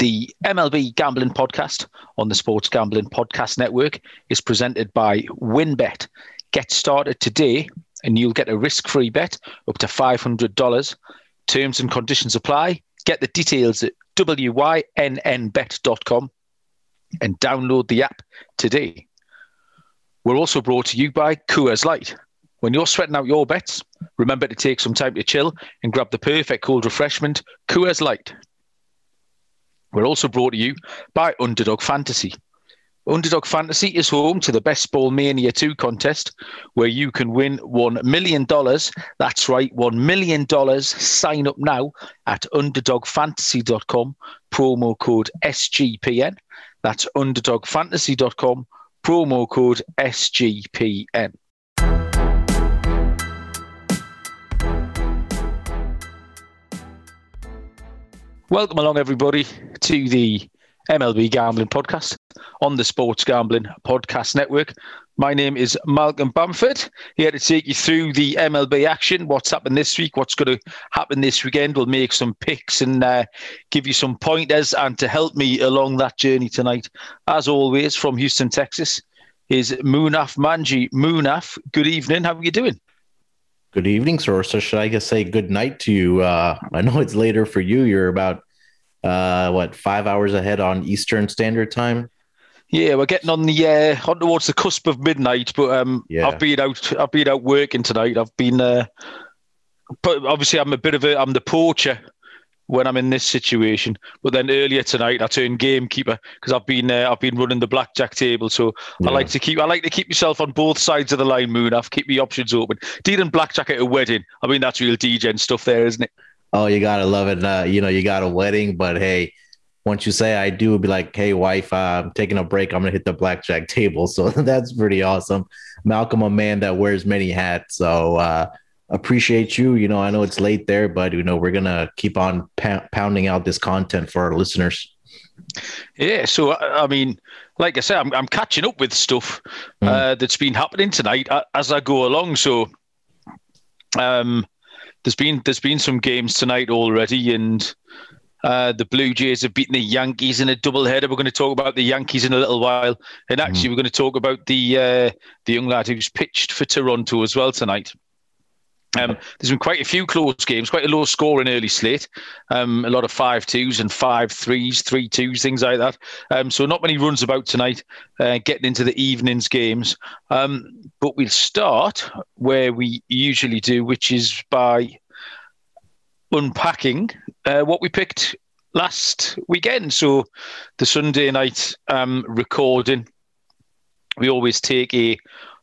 The MLB Gambling Podcast on the Sports Gambling Podcast Network is presented by WynnBET. Get started today and you'll get a risk free bet up to $500. Terms and conditions apply. Get the details at wynnbet.com and download the app today. We're also brought to you by Coors Light. When you're sweating out your bets, remember to take some time to chill and grab the perfect cold refreshment, Coors Light. We're also brought to you by Underdog Fantasy. Underdog Fantasy is home to the Best Ball Mania 2 contest where you can win $1 million. That's right, $1 million. Sign up now at underdogfantasy.com, promo code SGPN. That's underdogfantasy.com, promo code SGPN. Welcome along, everybody, to the MLB Gambling Podcast on the Sports Gambling Podcast Network. My name is Malcolm Bamford, here to take you through the MLB action, what's happened this week, what's going to happen this weekend. We'll make some picks and uh, give you some pointers. And to help me along that journey tonight, as always, from Houston, Texas, is Munaf Manji. Munaf, good evening. How are you doing? Good evening, sir. So should I just say good night to you? Uh, I know it's later for you. You're about uh, what five hours ahead on Eastern Standard Time. Yeah, we're getting on the uh, on towards the cusp of midnight. But um, yeah. I've been out. I've been out working tonight. I've been. Uh, but obviously, I'm a bit of a. I'm the poacher when I'm in this situation. But then earlier tonight, I turned gamekeeper because I've been uh, I've been running the blackjack table. So yeah. I like to keep I like to keep myself on both sides of the line. Moon, I've keep my options open. Dealing blackjack at a wedding. I mean, that's real DJ stuff, there, isn't it? Oh, you gotta love it. Uh, you know, you got a wedding, but hey. Once you say I do, be like, "Hey, wife, uh, I'm taking a break. I'm gonna hit the blackjack table." So that's pretty awesome. Malcolm, a man that wears many hats. So uh, appreciate you. You know, I know it's late there, but you know, we're gonna keep on pounding out this content for our listeners. Yeah, so I mean, like I said, I'm, I'm catching up with stuff mm. uh, that's been happening tonight as I go along. So, um, there's been there's been some games tonight already, and uh, the Blue Jays have beaten the Yankees in a doubleheader. We're going to talk about the Yankees in a little while, and actually, mm. we're going to talk about the uh, the young lad who's pitched for Toronto as well tonight. Um, there's been quite a few close games, quite a low score in early slate. Um, a lot of five twos and five threes, three twos, things like that. Um, so not many runs about tonight, uh, getting into the evenings games. Um, but we'll start where we usually do, which is by unpacking uh, what we picked last weekend. So the Sunday night um, recording, we always take a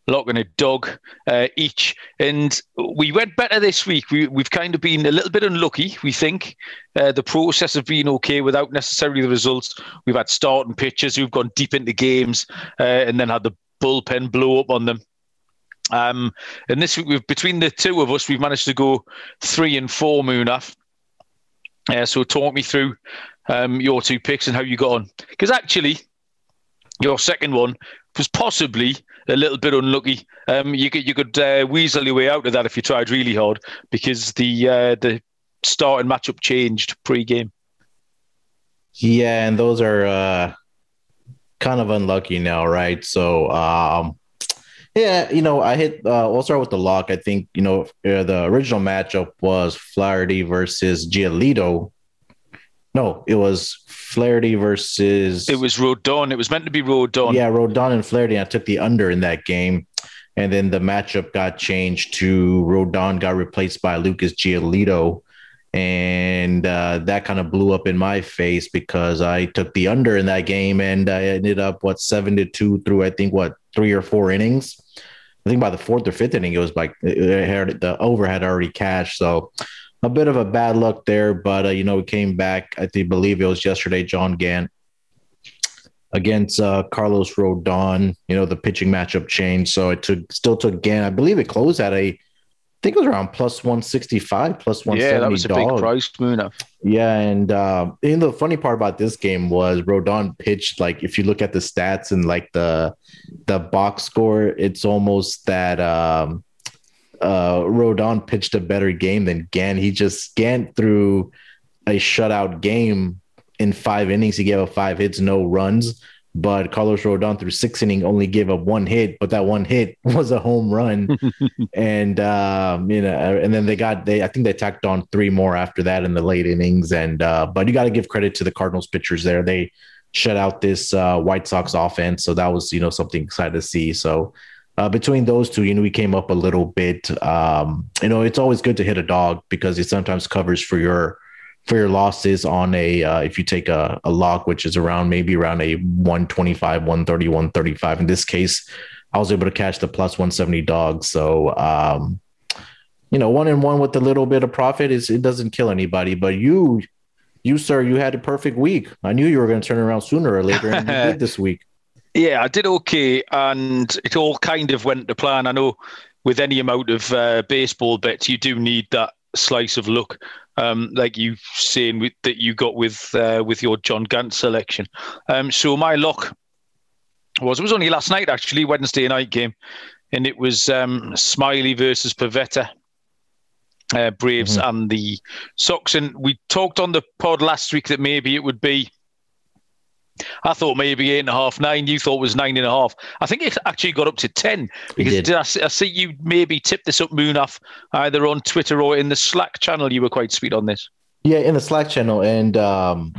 lock and a dog uh, each. And we went better this week. We, we've kind of been a little bit unlucky, we think. Uh, the process of being okay without necessarily the results. We've had starting pitchers who've gone deep into games uh, and then had the bullpen blow up on them. Um, and this week, we've, between the two of us, we've managed to go three and four, Munaf. Uh, so talk me through um, your two picks and how you got on. Because actually, your second one was possibly a little bit unlucky. Um, you could you could uh, weasel your way out of that if you tried really hard because the uh, the starting matchup changed pre-game. Yeah, and those are uh, kind of unlucky now, right? So, um, yeah, you know, I hit. Uh, we'll start with the lock. I think you know uh, the original matchup was Flaherty versus Giolito. No, it was Flaherty versus. It was Rodon. It was meant to be Rodon. Yeah, Rodon and Flaherty. I took the under in that game. And then the matchup got changed to Rodon got replaced by Lucas Giolito. And uh, that kind of blew up in my face because I took the under in that game and I ended up, what, seven to two through, I think, what, three or four innings. I think by the fourth or fifth inning, it was like it had, the over had already cashed. So a bit of a bad luck there, but uh, you know, we came back. I think, believe it was yesterday. John Gant against uh, Carlos Rodon. You know, the pitching matchup changed, so it took still took Gant. I believe it closed at a. I think it was around plus one sixty five, plus one seventy. Yeah, that was a big price move. Yeah, and uh, and the funny part about this game was Rodon pitched like if you look at the stats and like the the box score, it's almost that. Um, uh, Rodon pitched a better game than Gant. He just Gant threw a shutout game in five innings, he gave up five hits, no runs. But Carlos Rodon through six inning only gave up one hit, but that one hit was a home run. and um, you know, and then they got they I think they tacked on three more after that in the late innings. And uh, but you got to give credit to the Cardinals pitchers there. They shut out this uh, White Sox offense, so that was you know something exciting to see. So uh, between those two, you know, we came up a little bit. Um, you know, it's always good to hit a dog because it sometimes covers for your for your losses on a uh, if you take a, a lock, which is around maybe around a 125, 130, 135. In this case, I was able to catch the plus 170 dog. So um, you know, one and one with a little bit of profit is it doesn't kill anybody. But you, you sir, you had a perfect week. I knew you were going to turn around sooner or later, and you did this week. Yeah, I did okay, and it all kind of went to plan. I know with any amount of uh, baseball bets, you do need that slice of luck, um, like you saying with, that you got with uh, with your John Gant selection. Um, so my luck was it was only last night actually, Wednesday night game, and it was um, Smyly versus Pivetta. Uh, Braves mm-hmm. and the Sox, and we talked on the pod last week that maybe it would be I thought maybe eight and a half, nine. You thought was nine and a half. I think it actually got up to ten because did. Did I, I, see you maybe tip this up Munaf either on Twitter or in the Slack channel. You were quite sweet on this. Yeah, in the Slack channel, and um,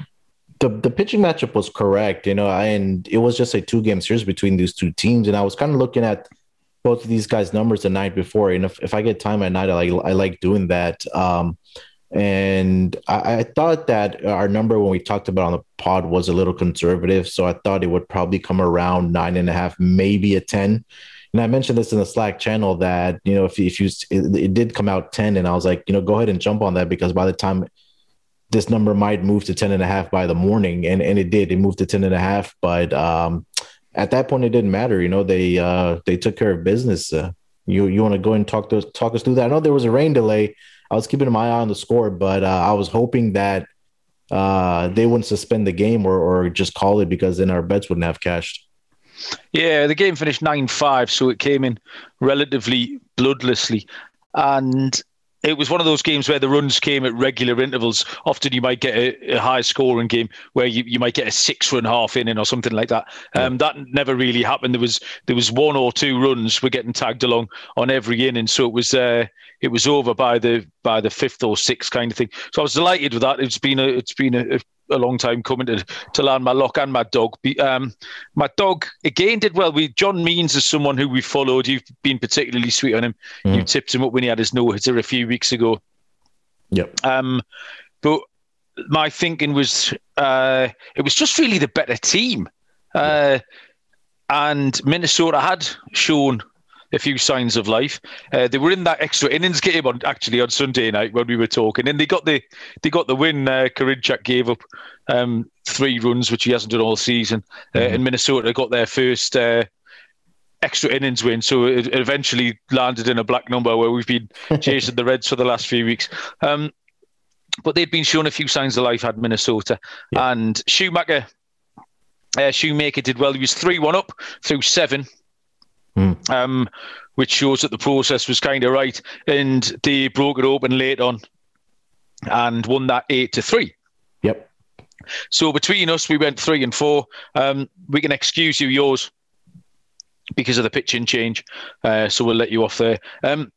the the pitching matchup was correct. You know, and it was just a two game series between these two teams, and I was kind of looking at both of these guys' numbers the night before, and if, if I get time at night, I like I like doing that. Um, and I, I, thought that our number when we talked about on the pod was a little conservative. So I thought it would probably come around nine and a half, maybe a 10. And I mentioned this in the Slack channel that, you know, if, if you, it, it did come out 10 and I was like, you know, go ahead and jump on that because by the time this number might move to 10 and a half by the morning and, and it did, it moved to 10 and a half. But um, at that point, it didn't matter. You know, they, uh, they took care of business. Uh, you, you want to go and talk to talk us through that? I know there was a rain delay I was keeping my eye on the score, but uh, I was hoping that uh, they wouldn't suspend the game or, or just call it because then our bets wouldn't have cashed. Yeah, the game finished 9 5, so it came in relatively bloodlessly. And it was one of those games where the runs came at regular intervals. Often you might get a, a high scoring game where you, you might get a six run half inning or something like that. Um, that never really happened. There was there was one or two runs were getting tagged along on every inning, so it was uh, it was over by the by the fifth or sixth kind of thing. So I was delighted with that. It's been a it's been a, a long time coming to, to land my lock and my dog. Um, my dog again did well. We John Means is someone who we followed. You've been particularly sweet on him. Mm. You tipped him up when he had his no hitter a few weeks ago. Yep. Um, but my thinking was uh, it was just really the better team. Uh, and Minnesota had shown a few signs of life. Uh, they were in that extra innings game on actually on Sunday night when we were talking, and they got the they got the win. Uh, Karinchak gave up um, three runs, which he hasn't done all season, uh, mm-hmm. and Minnesota got their first. Uh, extra innings win, so it eventually landed in a black number where we've been chasing the Reds for the last few weeks. Um, but they'd been shown a few signs of life, had Minnesota, yeah. and Shoemaker. Uh, Shoemaker did well. He was three one up through seven, mm. um, which shows that the process was kind of right. And they broke it open late on and won that eight to three. Yep. So between us, we went three and four. Um, we can excuse you yours because of the pitching change. Uh, so we'll let you off there. Um,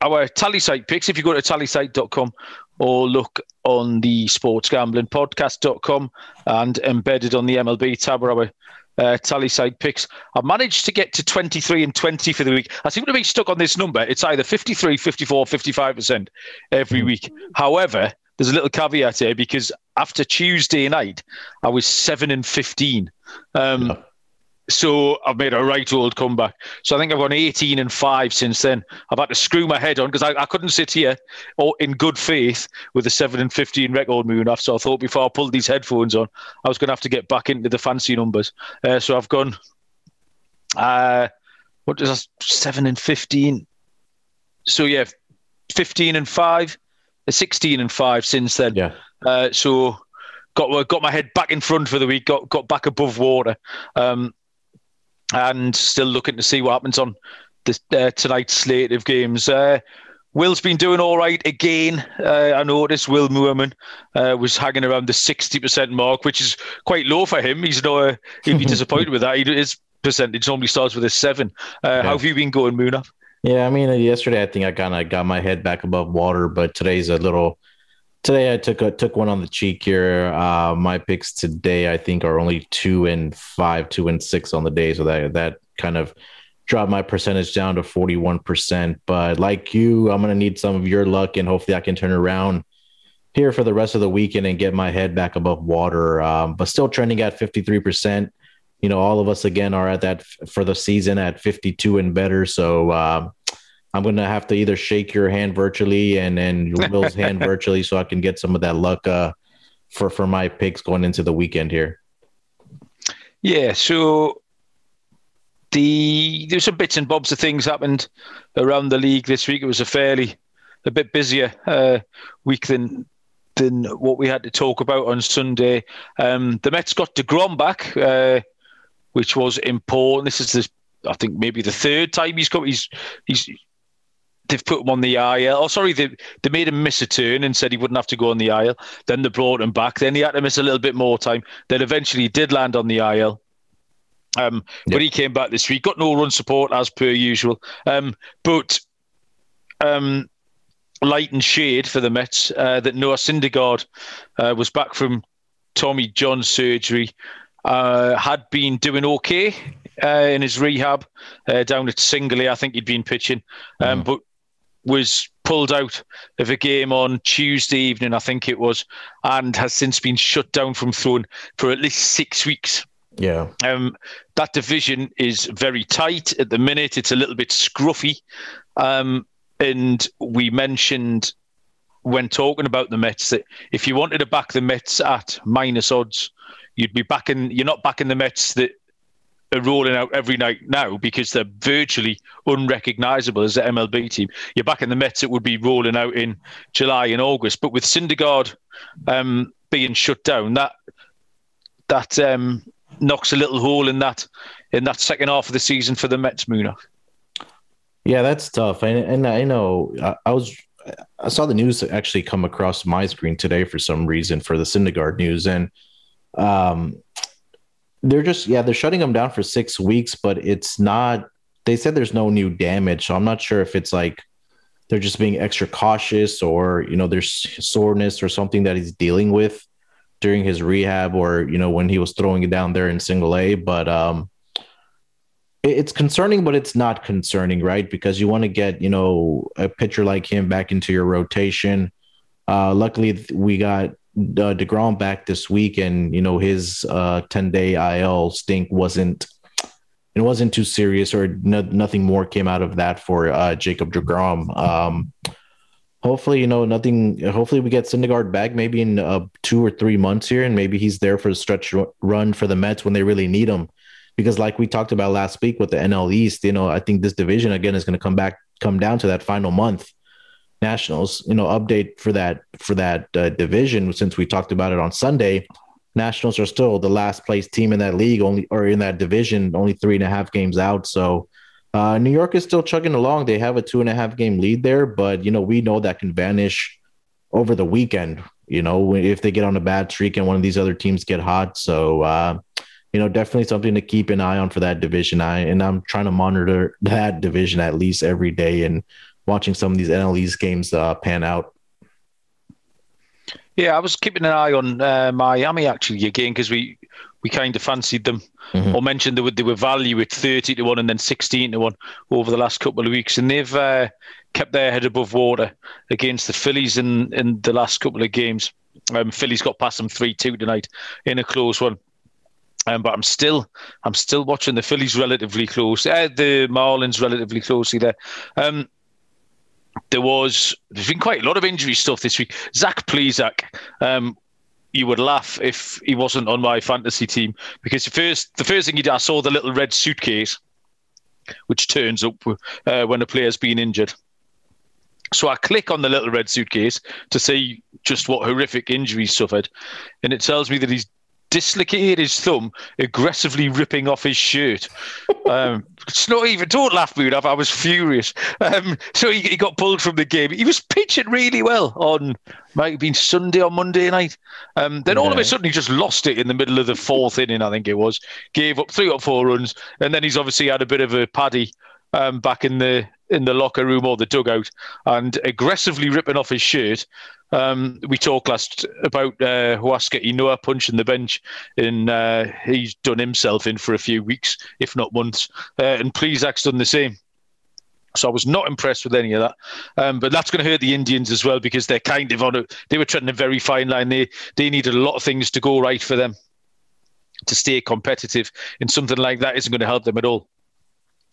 our site picks, if you go to tallysight.com or look on the sportsgamblingpodcast.com and embedded on the MLB tab are our uh, side picks. I've managed to get to 23 and 20 for the week. I seem to be stuck on this number. It's either 53, 54, 55% every week. However, there's a little caveat here because after Tuesday night, I was 7 and 15. Um, yeah. So I've made a right old comeback. So I think I've gone 18 and 5 since then. I've had to screw my head on because I, I couldn't sit here or in good faith with a 7 and 15 record Munaf. So I thought before I pulled these headphones on, I was going to have to get back into the fancy numbers. Uh, so I've gone, uh, what does that, 7 and 15? So yeah, 15 and 5, uh, 16 and 5 since then. Yeah. Uh, so got got my head back in front for the week, got got back above water. Um, and still looking to see what happens on this, uh, tonight's slate of games. Uh, Will's been doing all right again. Uh, I noticed Will Moorman uh, was hanging around the 60% mark, which is quite low for him. He's not, uh, he'd be disappointed with that. He, his percentage normally starts with a seven. Uh, yeah. How have you been going, Moona? Yeah, I mean, yesterday I think I kind of got my head back above water, but today's a little. Today I took a, took one on the cheek here. Uh, my picks today I think are only two and five, two and six on the day, so that that kind of dropped my percentage down to forty one percent. But like you, I'm gonna need some of your luck, and hopefully I can turn around here for the rest of the weekend and get my head back above water. Um, but still trending at fifty three percent you know, all of us again are at that for the season at 52 and better. So uh, I'm going to have to either shake your hand virtually and and Will's hand virtually so I can get some of that luck uh, for for my picks going into the weekend here. Yeah. So the there's some bits and bobs of things happened around the league this week. It was a fairly a bit busier uh, week than than what we had to talk about on Sunday. Um, the Mets got deGrom back. Uh, which was important. This is the, I think maybe the third time he's come. He's he's they've put him on the IL. Oh, sorry, they they made him miss a turn and said he wouldn't have to go on the IL. Then they brought him back. Then he had to miss a little bit more time. Then eventually he did land on the IL. Um. But he came back this week, got no run support as per usual. Um, but um, light and shade for the Mets uh, that Noah Syndergaard uh, was back from Tommy John surgery uh, had been doing okay uh, in his rehab uh, down at Singley. I think he'd been pitching, um, mm. but was pulled out of a game on Tuesday evening, I think it was, and has since been shut down from throwing for at least six weeks. Yeah. Um, that division is very tight at the minute. It's a little bit scruffy. Um, and we mentioned when talking about the Mets that if you wanted to back the Mets at minus odds, you'd be backing. You're not backing the Mets that are rolling out every night now because they're virtually unrecognizable as an MLB team. You're back in the Mets it would be rolling out in July and August, but with Syndergaard um, being shut down, that that um, knocks a little hole in that in that second half of the season for the Mets, Moona. Yeah, that's tough, and, and I know I, I was I saw the news actually come across my screen today for some reason for the Syndergaard news, and um, they're just yeah they're shutting them down for six weeks, but it's not. They said there's no new damage, so I'm not sure if it's like they're just being extra cautious or you know there's soreness or something that he's dealing with during his rehab or you know when he was throwing it down there in single A. But um, it's concerning, but it's not concerning, right? Because you want to get you know a pitcher like him back into your rotation. Uh, luckily, we got uh, deGrom back this week, and you know his uh, ten day IL stink wasn't it wasn't too serious, or no, nothing more came out of that for uh, Jacob deGrom. Um, hopefully, you know nothing. Hopefully, we get Syndergaard back maybe in uh, two or three months here, and maybe he's there for the stretch run for the Mets when they really need him. Because, like we talked about last week with the NL East, you know, I think this division again is going to come back, come down to that final month Nationals, you know, update for that for that uh, division since we talked about it on Sunday. Nationals are still the last place team in that league, only or in that division, only three and a half games out. So uh, New York is still chugging along. They have a two and a half game lead there, but you know we know that can vanish over the weekend. You know if they get on a bad streak and one of these other teams get hot. So uh, you know definitely something to keep an eye on for that division. I and I'm trying to monitor that division at least every day and watching some of these NLEs games uh, pan out. Yeah, I was keeping an eye on uh, Miami actually again because we we kind of fancied them mm-hmm. or mentioned they would they were value at thirty to one and then sixteen to one over the last couple of weeks, and they've uh, kept their head above water against the Phillies in in the last couple of games. Um, Phillies got past them three two tonight in a close one. Um, but I'm still, I'm still watching the Phillies relatively close. Uh, the Marlins relatively closely there. Um, there was there's been quite a lot of injury stuff this week. Zach Plesac, um, you would laugh if he wasn't on my fantasy team because the first the first thing he did, I saw the little red suitcase, which turns up uh, when a player's been injured. So I click on the little red suitcase to see just what horrific injuries suffered, and it tells me that he's dislocated his thumb, aggressively ripping off his shirt. Um, it's not even don't laugh me I was furious. Um, so he, he, got pulled from the game. He was pitching really well on might have been Sunday or Monday night. Um, then all of a sudden he just lost it in the middle of the fourth inning, I think it was. Gave up three or four runs, and then he's obviously had a bit of a paddy um, back in the in the locker room or the dugout and aggressively ripping off his shirt. Um, we talked last about uh, Huascar Ynoa punching the bench, and uh, he's done himself in for a few weeks, if not months. Uh, and Plesac's done the same. So I was not impressed with any of that. Um, but that's going to hurt the Indians as well because they're kind of on a, they were treading a very fine line. They they needed a lot of things to go right for them to stay competitive, and something like that isn't going to help them at all.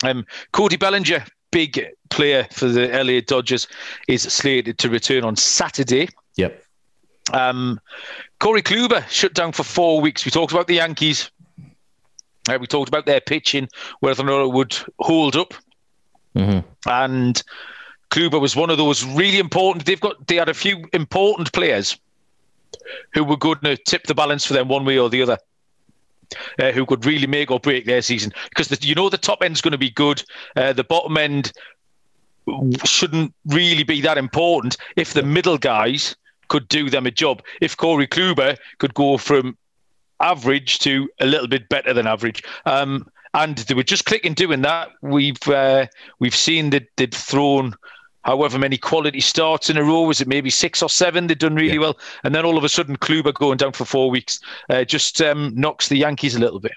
Um, Cody Bellinger, big player for the LA Dodgers, is slated to return on Saturday. Yep. Um, Corey Kluber shut down for four weeks. We talked about the Yankees. Uh, we talked about their pitching, whether or not it would hold up. Mm-hmm. And Kluber was one of those really important. They've got they had a few important players who were going to tip the balance for them one way or the other uh, who could really make or break their season. Because the, you know the top end's going to be good, uh, the bottom end shouldn't really be that important if the middle guys could do them a job. If Corey Kluber could go from average to a little bit better than average. Um, and they were just clicking doing that. We've uh, we've seen that they'd thrown however many quality starts in a row. Was it maybe six or seven? They've done really yeah. well, and then all of a sudden, Kluber going down for four weeks uh, just um, knocks the Yankees a little bit.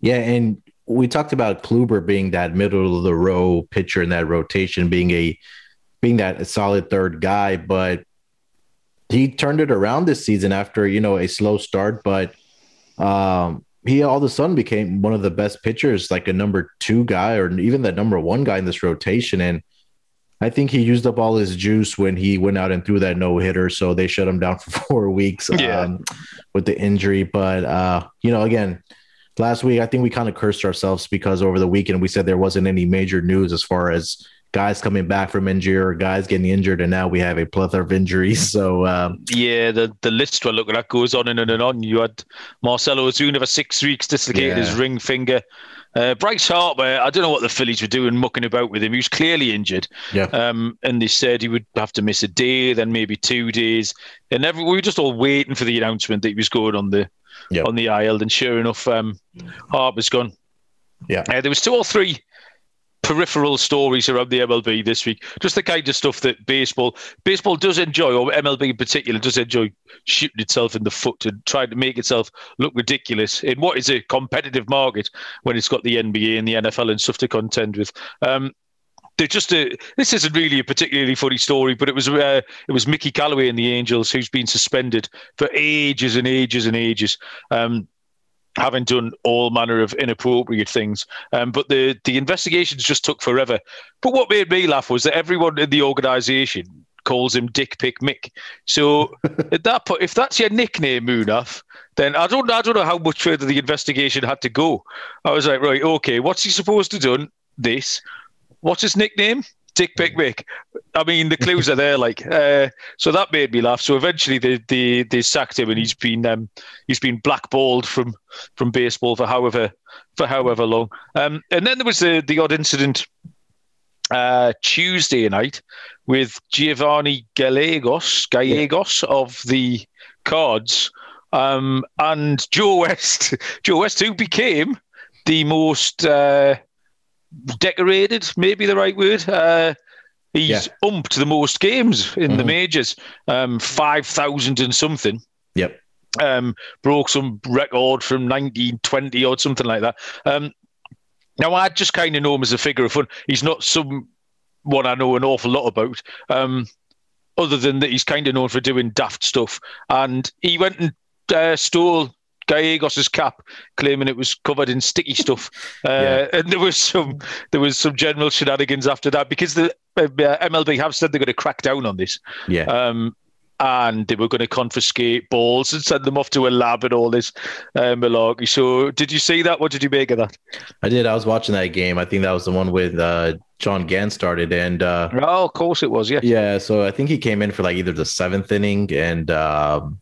Yeah, and we talked about Kluber being that middle of the row pitcher in that rotation, being a being that solid third guy, but he turned it around this season after you know a slow start, but um, he all of a sudden became one of the best pitchers, like a number two guy or even the number one guy in this rotation, and I think he used up all his juice when he went out and threw that no hitter. So they shut him down for four weeks yeah. um, with the injury. But, uh, you know, again, last week, I think we kind of cursed ourselves because over the weekend we said there wasn't any major news as far as guys coming back from injury or guys getting injured. And now we have a plethora of injuries. So, um, yeah, the, the list we're looking at goes on and on and on. You had Marcell Ozuna for six weeks, dislocated yeah. his ring finger. Uh, Bryce Harper, I don't know what the Phillies were doing, mucking about with him. He was clearly injured. Yeah. Um, and they said he would have to miss a day, then maybe two days. And every, we were just all waiting for the announcement that he was going on the yep. on the IL. And sure enough, um, Harper's gone. Yeah. Uh, there was two or three peripheral stories around the MLB this week. Just the kind of stuff that baseball baseball does enjoy, or MLB in particular does enjoy shooting itself in the foot and trying to make itself look ridiculous in what is a competitive market when it's got the NBA and the NFL and stuff to contend with. Um, they're just a, this isn't really a particularly funny story, but it was uh, it was Mickey Callaway and the Angels who's been suspended for ages and ages and ages. Um, having done all manner of inappropriate things. Um, but the the investigations just took forever. But what made me laugh was that everyone in the organisation calls him Dick Pick Mick. So at that point, if that's your nickname, Munaf, then I don't I don't know how much further the investigation had to go. I was like, right, okay, what's he supposed to do? This. What's his nickname? Dick Pickwick. I mean, the clues are there. Like, uh, so that made me laugh. So eventually, they they, they sacked him, and he's been um, he's been blackballed from from baseball for however for however long. Um, and then there was the the odd incident uh, Tuesday night with Giovanny Gallegos Gallegos of the Cards um, and Joe West. Joe West, who became the most uh, decorated, maybe the right word. Uh, he's yeah. umped the most games in mm-hmm. the majors, um, 5,000 and something. Yep. Um, broke some record from 1920 or something like that. Um, now, I just kind of know him as a figure of fun. He's not someone I know an awful lot about, um, other than that he's kind of known for doing daft stuff. And he went and uh, stole Gallegos's cap, claiming it was covered in sticky stuff. Uh, yeah. And there was some there was some general shenanigans after that because the uh, MLB have said they're going to crack down on this. Yeah. Um, and they were going to confiscate balls and send them off to a lab and all this uh, malarkey. So, did you see that? What did you make of that? I did. I was watching that game. I think that was the one with uh, John Gant started, and uh, oh, of course it was. Yeah, yeah. So I think he came in for like either the seventh inning and. Um,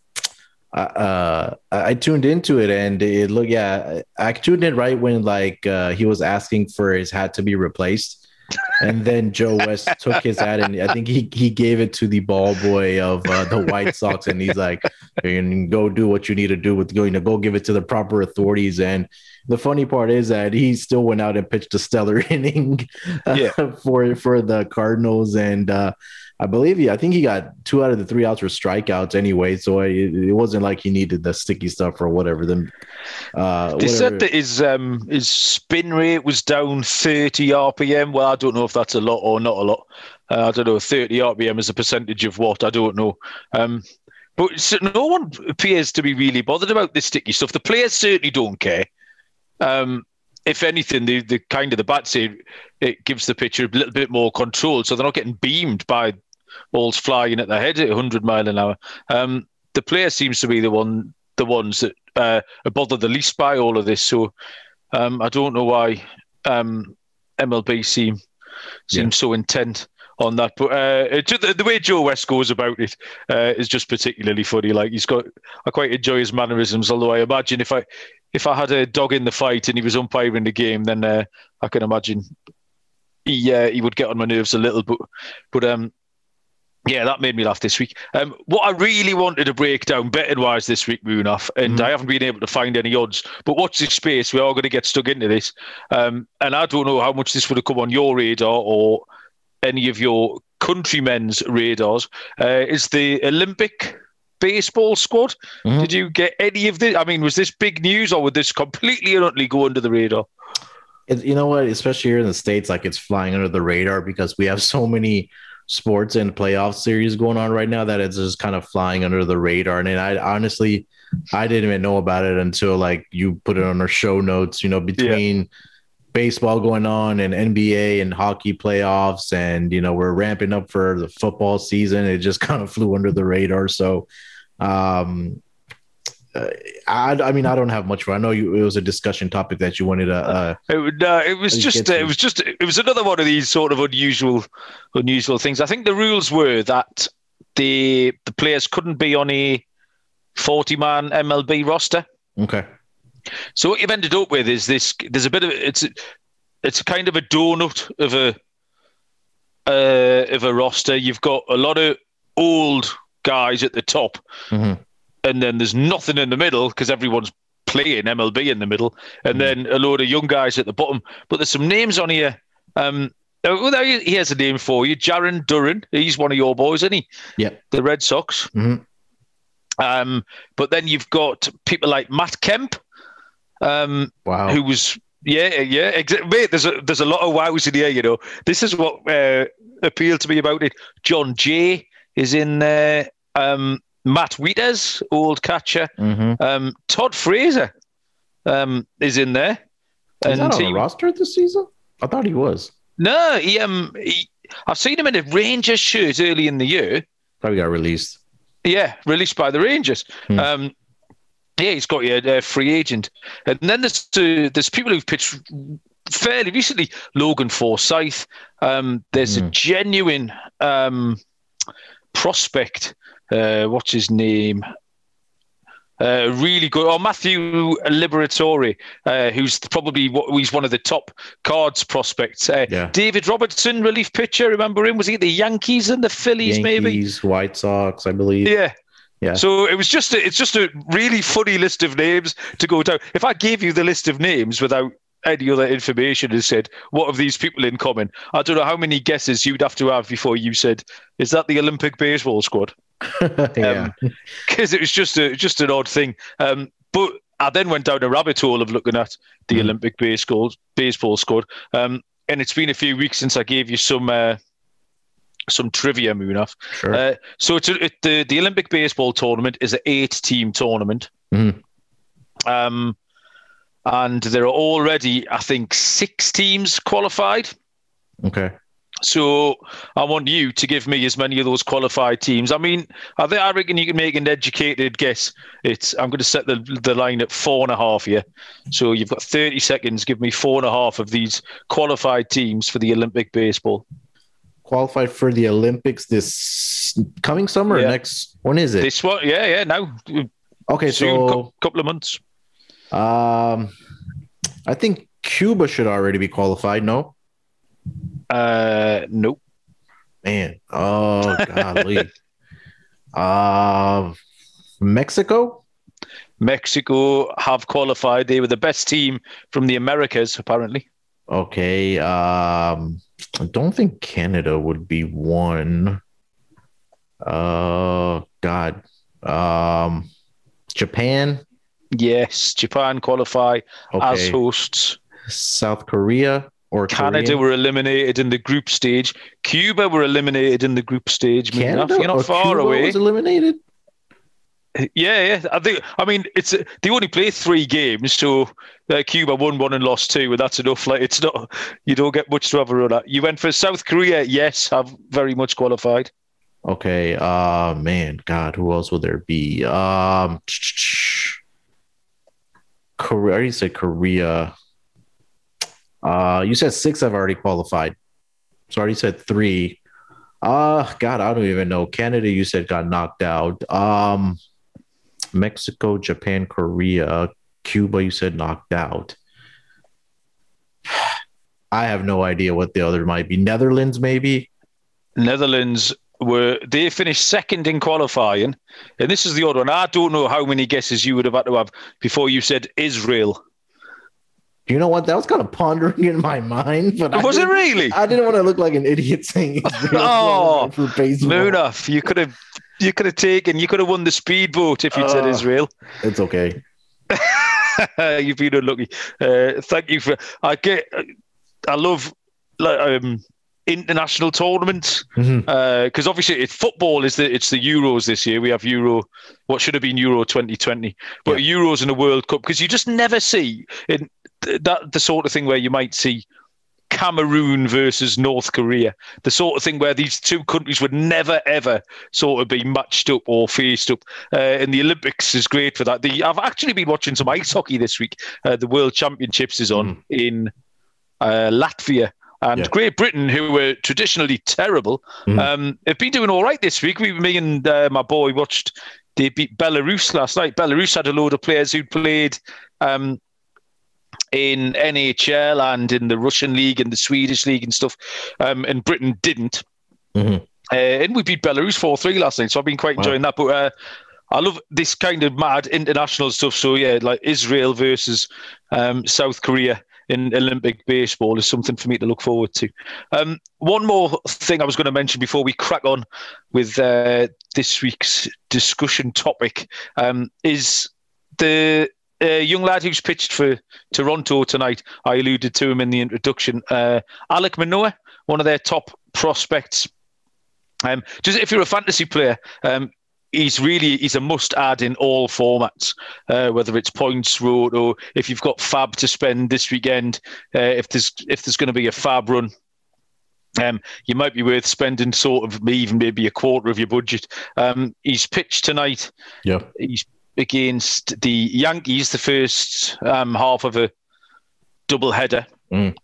uh, I tuned into it and it looked yeah I tuned in right when like uh, he was asking for his hat to be replaced, and then Joe West took his hat and I think he he gave it to the ball boy of uh, the White Sox and he's like, and go do what you need to do with going to go give it to the proper authorities and the funny part is that he still went out and pitched a stellar inning uh, yeah. for for the Cardinals and. Uh, I believe he, I think he got two out of the three outs were strikeouts anyway. So it, it wasn't like he needed the sticky stuff or whatever. Then uh, they whatever. said that his um, his spin rate was down 30 RPM. Well, I don't know if that's a lot or not a lot. Uh, I don't know. 30 RPM is a percentage of what? I don't know. Um, but so no one appears to be really bothered about this sticky stuff. The players certainly don't care. Um, if anything, the, the kind of the bat say it gives the pitcher a little bit more control, so they're not getting beamed by balls flying at their head at 100 mile an hour. Um, the player seems to be the one, the ones that uh, are bothered the least by all of this. So um, I don't know why um, MLB seem seem yeah. so intent on that. But uh, the, the, way Joe West goes about it uh, is just particularly funny. Like he's got, I quite enjoy his mannerisms. Although I imagine if I if I had a dog in the fight and he was umpiring the game, then uh, I can imagine he uh, he would get on my nerves a little. But but um, yeah, that made me laugh this week. Um, what I really wanted to break down betting wise this week, Munaf, and mm-hmm. I haven't been able to find any odds, but watch this space. We are going to get stuck into this. Um, and I don't know how much this would have come on your radar or any of your countrymen's radars. Uh, is the Olympic baseball squad? Mm-hmm. Did you get any of this? I mean, was this big news or would this completely and utterly go under the radar? It, you know what? Especially here in the States, like it's flying under the radar because we have so many sports and playoff series going on right now that it's just kind of flying under the radar. And I honestly, I didn't even know about it until like you put it on our show notes. You know, between yeah. baseball going on and NBA and hockey playoffs, and you know we're ramping up for the football season. It just kind of flew under the radar. So, um, uh, I, I mean, I don't have much. For, I know you, it was a discussion topic that you wanted to. Uh, it, uh, it was just, it was just, it was another one of these sort of unusual, unusual things. I think the rules were that the the players couldn't be on a forty-man MLB roster. Okay. So what you've ended up with is this. There's a bit of it's, it's kind of a donut of a, uh, of a roster. You've got a lot of old guys at the top. Mm-hmm and then there's nothing in the middle because everyone's playing MLB in the middle, and mm. then a load of young guys at the bottom. But there's some names on here. Um, he has a name for you, Jarren Duran. He's one of your boys, isn't he? Yeah, the Red Sox. Mm-hmm. Um, but then you've got people like Matt Kemp. Um, wow, who was yeah, yeah, exactly. Mate, there's a there's a lot of wows in here. You know, this is what uh, appealed to me about it. Jon Jay is in there. Um, Matt Wieters, old catcher. Mm-hmm. Um, Todd Frazier um, is in there. Is and that on he, a roster this season? I thought he was. No, he um, he, I've seen him in a Rangers shirt early in the year. Probably got released. Yeah, released by the Rangers. Hmm. Um, yeah, he's got a, a free agent, and then there's uh, there's people who've pitched fairly recently. Logan Forsythe. Um, there's a hmm. genuine um, prospect uh, what's his name? Uh, really good. Oh, Matthew Liberatore, uh, who's probably what he's one of the top cards prospects. Uh, yeah. David Robertson, relief pitcher. Remember him? Was he the Yankees and the Phillies? Yankees, maybe White Sox, I believe. Yeah. Yeah. So it was just a, it's just a really funny list of names to go down. If I gave you the list of names without any other information and said, "What have these people in common?" I don't know how many guesses you'd have to have before you said, "Is that the Olympic baseball squad?" yeah. Because um, it was just a just an odd thing. Um, but I then went down a rabbit hole of looking at the mm. Olympic baseball baseball squad. Um, and it's been a few weeks since I gave you some uh, some trivia, Munaf. Sure. Uh, so it's a, it, the the Olympic baseball tournament is an eight team tournament. Mm. Um, and there are already, I think, six teams qualified. Okay. So I want you to give me as many of those qualified teams. I mean, I think I reckon you can make an educated guess. It's I'm going to set the the line at four and a half here. So you've got 30 seconds. Give me four and a half of these qualified teams for the Olympic baseball. Qualified for the Olympics this coming summer yeah. next? When is it? This one, yeah, yeah. Now Okay, soon, so cou- couple of months. Um, I think Cuba should already be qualified. No, Uh, nope. man. Oh golly. uh, Mexico. Mexico have qualified. They were the best team from the Americas, apparently. Okay. Um, I don't think Canada would be one. Uh, God. Um, Japan. Yes, Japan qualify as hosts. South Korea or Canada were eliminated in the group stage. Cuba were eliminated in the group stage. You're not- Canada You're not far Cuba away. was eliminated. Yeah, yeah. I think. I mean, it's they only play three games, so uh, Cuba won one and lost two, and that's enough. Like it's not. You don't get much to have a run at. You went for South Korea. Yes, have very much qualified. Okay. Uh man, God, who else would there be? Um Korea. Already said Korea. Uh you said six I've already qualified. So I already said three. Uh God, I don't even know. Canada, you said got knocked out. Um Mexico, Japan, Korea, Cuba, you said knocked out. I have no idea what the other might be. Netherlands, maybe. Netherlands were they finished second in qualifying, and this is the odd one. I don't know how many guesses you would have had to have before you said Israel. You know what? That was kind of pondering in my mind, but I Was it really? I didn't want to look like an idiot saying Israel Oh, for baseball. Munaf, you could have you could have taken you could have won the speedboat if you'd said Oh. Israel. It's okay. You've been unlucky. Uh, thank you for. I get. I love like um, international tournaments Mhm. because obviously it's football is the it's the Euros this year. We have Euro. What should have been Euro 2020, but Euros and a World Cup because you just never see in th- that the sort of thing where you might see. Cameroon versus North Korea, the sort of thing where these two countries would never ever sort of be matched up or faced up. Uh, and the Olympics is great for that. The, I've actually been watching some ice hockey this week. Uh, the World Championships is on in uh, Latvia. And Yeah. Great Britain, who were traditionally terrible, Mhm. um, have been doing all right this week. We, me and uh, my boy watched. They beat Belarus last night. Belarus had a load of players who played um, in NHL and in the Russian league and the Swedish league and stuff, um, and Britain didn't. Mhm. Uh, and we beat Belarus four three last night, so I've been quite Wow. enjoying that. But uh, I love this kind of mad international stuff. So yeah, like Israel versus um, South Korea in Olympic baseball is something for me to look forward to. Um, one more thing I was going to mention before we crack on with uh, this week's discussion topic um, is the uh, young lad who's pitched for Toronto tonight. I alluded to him in the introduction. Uh, Alek Manoah, one of their top prospects. Um, just if you're a fantasy player, um, he's really he's a must add in all formats, uh, whether it's points, road, or if you've got fab to spend this weekend. Uh, if there's if there's going to be a fab run, um, you might be worth spending sort of even maybe a quarter of your budget. Um, he's pitched tonight. Yeah. He's against the Yankees, the first um, half of a double header. Mm.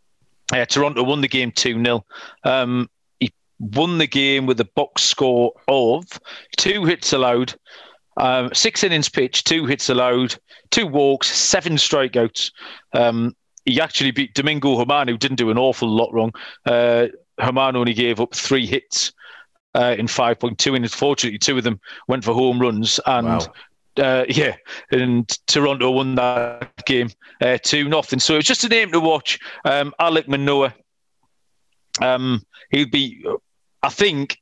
Uh, Toronto won the game 2 0. Won the game with a box score of two hits allowed, um, six innings pitched, two hits allowed, two walks, seven strikeouts. Um, he actually beat Domingo Germán, who didn't do an awful lot wrong. Uh, Germán only gave up three hits uh, in 5.2 innings. Fortunately, two of them went for home runs. And Wow. uh, yeah, and Toronto won that game uh, two nothing. So it's just a name to watch. Um, Alek Manoah. Um, he'll be, I think,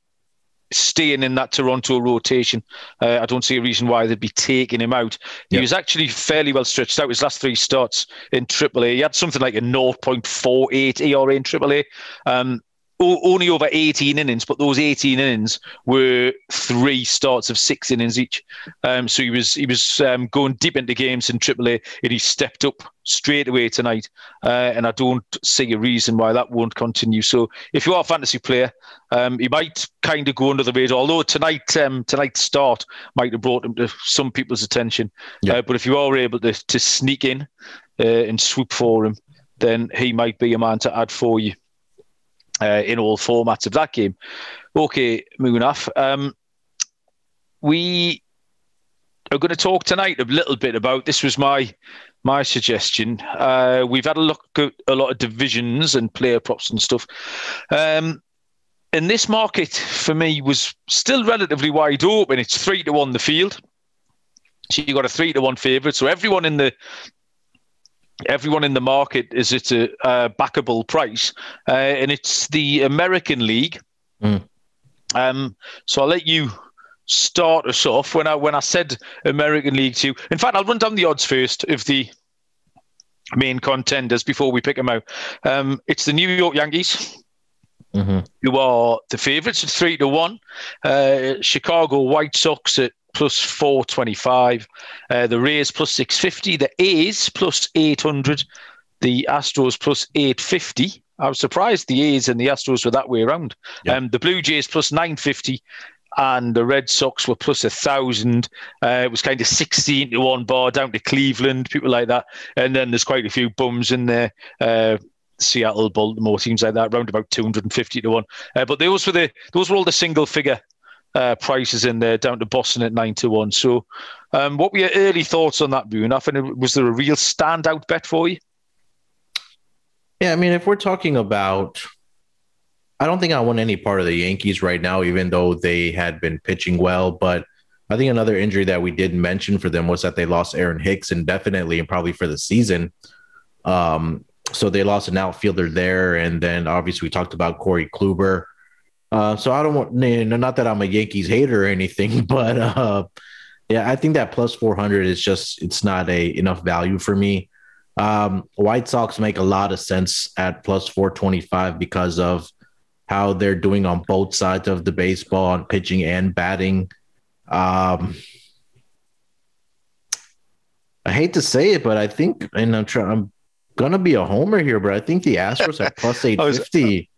staying in that Toronto rotation. Uh, I don't see a reason why they'd be taking him out. He was actually fairly well stretched out his last three starts in AAA. He had something like a 0.48 ERA in AAA. Um, only over 18 innings, but those 18 innings were three starts of six innings each. Um, so he was he was um, going deep into games in AAA, and he stepped up straight away tonight. Uh, and I don't see a reason why that won't continue. So if you are a fantasy player, um, he might kind of go under the radar. Although tonight um, tonight's start might have brought him to some people's attention. Yeah. Uh, but if you are able to to sneak in uh, and swoop for him, then he might be a man to add for you uh, in all formats of that game. Okay, Munaf. Um, we are going to talk tonight a little bit about this. Was my my suggestion. Uh, we've had a look at a lot of divisions and player props and stuff. Um, and this market for me was still relatively wide open. It's three to one the field. So you got a three to one favourite. So everyone in the everyone in the market is at a, a backable price, uh, and it's the American League. Mm. Um, so I'll let you start us off when I when I said American League Two. In fact, I'll run down the odds first of the main contenders before we pick them out. Um, it's the New York Yankees. Mm-hmm. Who are the favourites at three to one? Uh, Chicago White Sox at plus 425. Uh, the Rays plus 650. The A's plus 800. The Astros plus 850. I was surprised the A's and the Astros were that way around. Yep. Um, the Blue Jays plus 950 and the Red Sox were plus a thousand. Uh, it was kind of 16 to one bar down to Cleveland, people like that. And then there's quite a few bums in there. Uh, Seattle, Baltimore, teams like that, around about 250 to one. Uh, but those were the those were all the single figure uh, prices in there, down to Boston at nine to one. So, um, what were your early thoughts on that, Boone? And was there a real standout bet for you? Yeah, I mean, if we're talking about, I don't think I want any part of the Yankees right now, even though they had been pitching well. But I think another injury that we didn't mention for them was that they lost Aaron Hicks indefinitely and probably for the season. Um, so they lost an outfielder there, and then obviously we talked about Corey Kluber. Uh, so I don't want, not that I'm a Yankees hater or anything, but uh, yeah, I think that plus 400 is just it's not a enough value for me. Um, White Sox make a lot of sense at plus 425 because of how they're doing on both sides of the baseball on pitching and batting. Um, I hate to say it, but I think, and I'm trying, I'm gonna be a homer here, but I think the Astros are plus 850.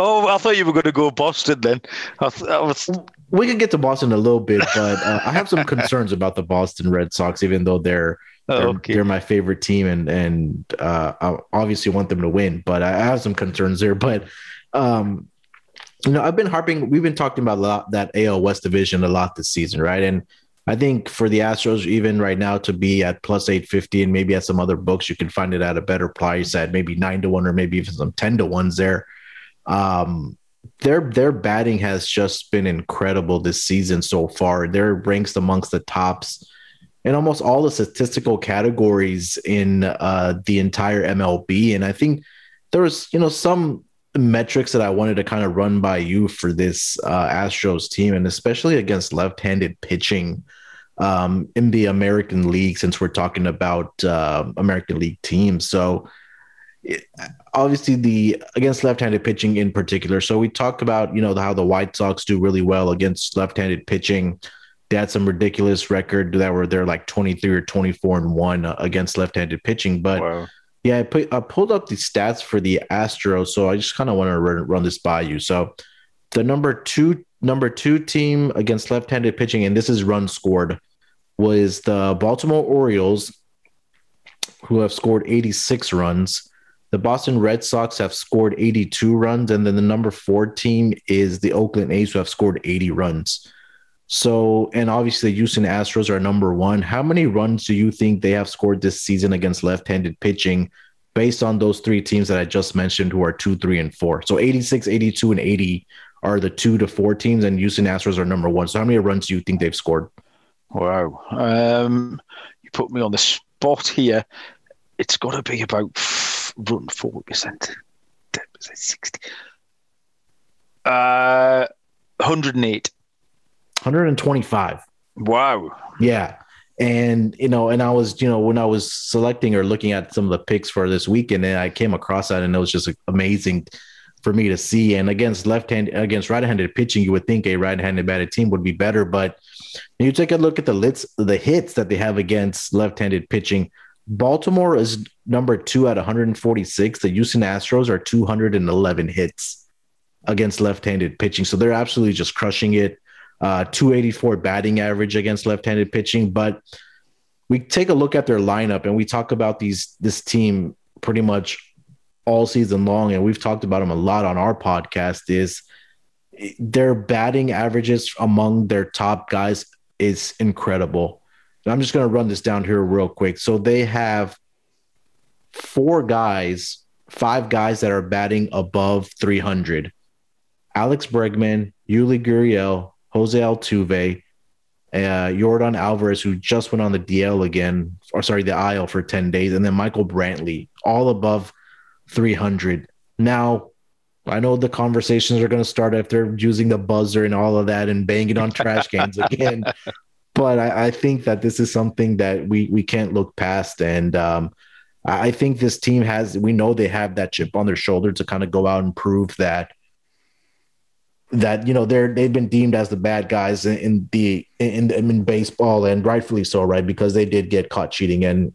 Oh, I thought you were going to go Boston then. I th- I was... We can get to Boston a little bit, but uh, I have some concerns about the Boston Red Sox, even though they're oh, they're, okay. they're, my favorite team, and and uh, I obviously want them to win. But I have some concerns there. But um, you know, I've been harping. We've been talking about a lot, that AL West division a lot this season, right? And I think for the Astros, even right now, to be at plus 850 and maybe at some other books, you can find it at a better price at maybe nine to one or maybe even some 10 to ones there. Um, their their batting has just been incredible this season so far. They're ranked amongst the tops in almost all the statistical categories in uh, the entire MLB. And I think there was, you know, some metrics that I wanted to kind of run by you for this uh, Astros team, and especially against left-handed pitching um, in the American League, since we're talking about uh, American League teams. So obviously the against left-handed pitching in particular. So we talked about you know how the White Sox do really well against left-handed pitching. They had some ridiculous record that were they're like 23 or 24 and one against left-handed pitching. But wow. yeah, I, put, I pulled up the stats for the Astros, so I just kind of want to run, run this by you. So the number two number two team against left-handed pitching, and this is run scored, was the Baltimore Orioles, who have scored 86 runs. The Boston Red Sox have scored 82 runs, and then the number four team is the Oakland A's, who have scored 80 runs. So, and obviously, Houston Astros are number one. How many runs do you think they have scored this season against left handed pitching based on those three teams that I just mentioned, who are two, three, and four? So, 86, 82, and 80 are the two to four teams, and Houston Astros are number one. So, how many runs do you think they've scored? Wow. Um, you put me on the spot here. It's got to be about run 40%. 60. Uh, 108. 125. Wow. Yeah. And, you know, and I was, you know, when I was selecting or looking at some of the picks for this weekend, and I came across that and it was just amazing for me to see. And against left hand, against right handed pitching, you would think a right handed batted team would be better. But you take a look at the hits, the hits that they have against left handed pitching. Baltimore is number two at 146. The Houston Astros are 211 hits against left-handed pitching, so they're absolutely just crushing it. Uh, 284 batting average against left-handed pitching, but we take a look at their lineup and we talk about these this team pretty much all season long, and we've talked about them a lot on our podcast. Is their batting averages among their top guys is incredible I'm just going to run this down here real quick. So they have four guys, five guys that are batting above 300. Alex Bregman, Yuli Gurriel, Jose Altuve, uh, Yordan Alvarez, who just went on the DL again, or sorry, the IL for 10 days, and then Michael Brantley, all above 300. Now, I know the conversations are going to start after using the buzzer and all of that and banging on trash cans again. But I, I, think that this is something that we we can't look past, and um, I think this team has. We know they have that chip on their shoulder to kind of go out and prove that that you know they're they've been deemed as the bad guys in, in the in, in baseball and rightfully so, right? Because they did get caught cheating, and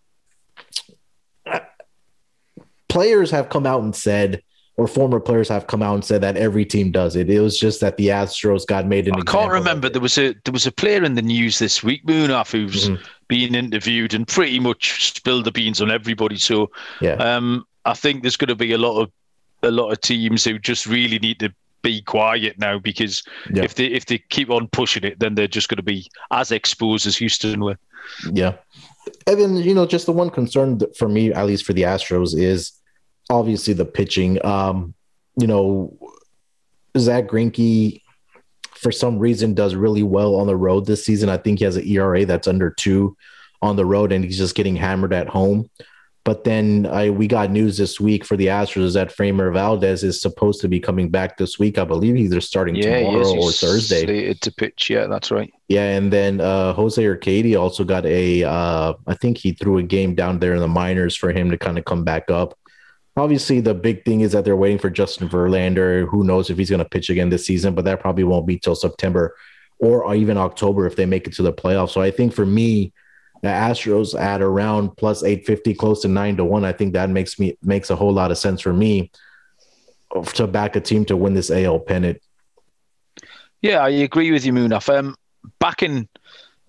players have come out and said or former players have come out and said that every team does it. It was just that the Astros got made an. I can't remember. There was a there was a player in the news this week, Munaf, who's mm-hmm. being interviewed and pretty much spilled the beans on everybody. So yeah, um, I think there's going to be a lot of a lot of teams who just really need to be quiet now because yeah. if they if they keep on pushing it, then they're just going to be as exposed as Houston were. Yeah, and then you know, just the one concern for me, at least for the Astros, is obviously the pitching. Um, you know, Zack Greinke for some reason does really well on the road this season. I think he has an ERA that's under two on the road, and he's just getting hammered at home. But then I, we got news this week for the Astros that Framber Valdez is supposed to be coming back this week. I believe he's either starting yeah, tomorrow or Thursday. Slated to pitch, yeah, that's right. Yeah, and then uh, Jose Urquidy also got a. Uh, I think he threw a game down there in the minors for him to kind of come back up. Obviously, the big thing is that they're waiting for Justin Verlander. Who knows if he's going to pitch again this season? But that probably won't be till September or even October if they make it to the playoffs. So I think for me, the Astros at around plus 850, close to nine to one, I think that makes me makes a whole lot of sense for me to back a team to win this AL pennant. Yeah, I agree with you, Munaf. Um, backing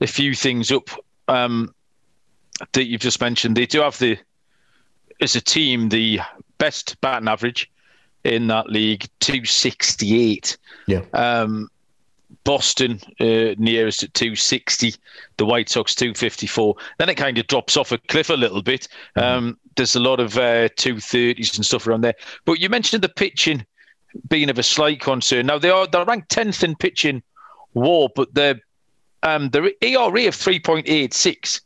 a few things up um, that you've just mentioned, they do have the as a team the best batting average in that league, 268. Yeah. Um, Boston uh, nearest at 260, the White Sox 254. Then it kind of drops off a cliff a little bit. Mm-hmm. Um, there's a lot of uh, 230s and stuff around there. But you mentioned the pitching being of a slight concern. Now they are they're ranked 10th in pitching WAR, but their um, their ERA of 3.86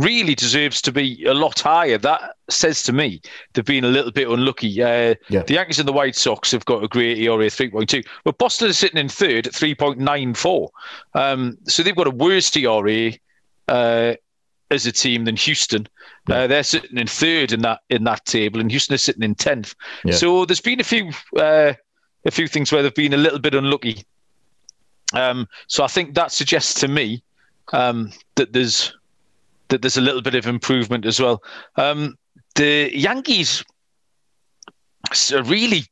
really deserves to be a lot higher. That says to me they've been a little bit unlucky. Uh, yeah. The Yankees and the White Sox have got a great ERA 3.2, but Boston is sitting in third at 3.94. Um, so they've got a worse ERA uh, as a team than Houston. Yeah. Uh, they're sitting in third in that in that table, and Houston is sitting in tenth. Yeah. So there's been a few uh, a few things where they've been a little bit unlucky. Um, so I think that suggests to me um, that there's that there's a little bit of improvement as well. Um, the Yankees are really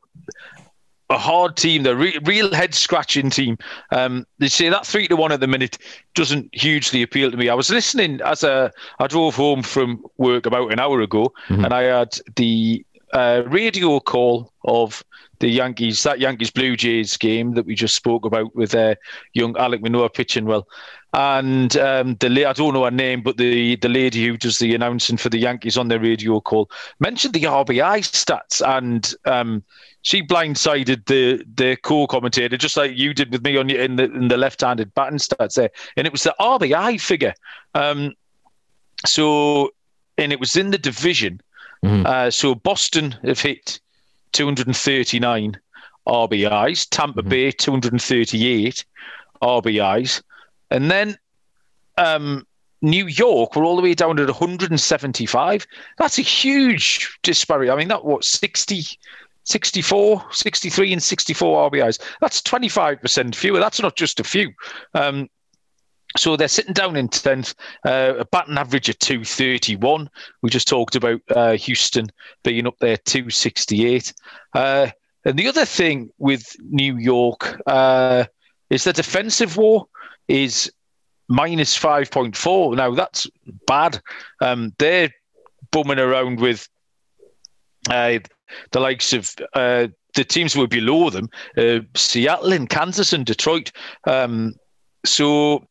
a hard team. They're re- real head scratching team. Um, they say that three to one at the minute doesn't hugely appeal to me. I was listening as a I drove home from work about an hour ago, mm-hmm. and I had the uh, radio call of the Yankees, that Yankees Blue Jays game that we just spoke about with uh, young Alek Manoah pitching well. And um, the I don't know her name, but the, the lady who does the announcing for the Yankees on their radio call mentioned the RBI stats, and um, she blindsided the the co-commentator just like you did with me on in the in the left-handed batting stats there, and it was the RBI figure. Um, so, and it was in the division. Mm-hmm. Uh, so Boston have hit 239 RBIs, Tampa mm-hmm. Bay 238 RBIs, and then um, New York were all the way down at 175. That's a huge disparity. I mean, that what 60, 64, 63, and 64 RBIs. That's 25% fewer. That's not just a few. Um, so they're sitting down in 10th, uh, a batting average of 231. We just talked about uh, Houston being up there 268. Uh, and the other thing with New York uh, is the defensive WAR is minus 5.4. Now, that's bad. Um, they're bumming around with uh, the likes of uh, the teams who are below them Seattle and Kansas and Detroit. Um, so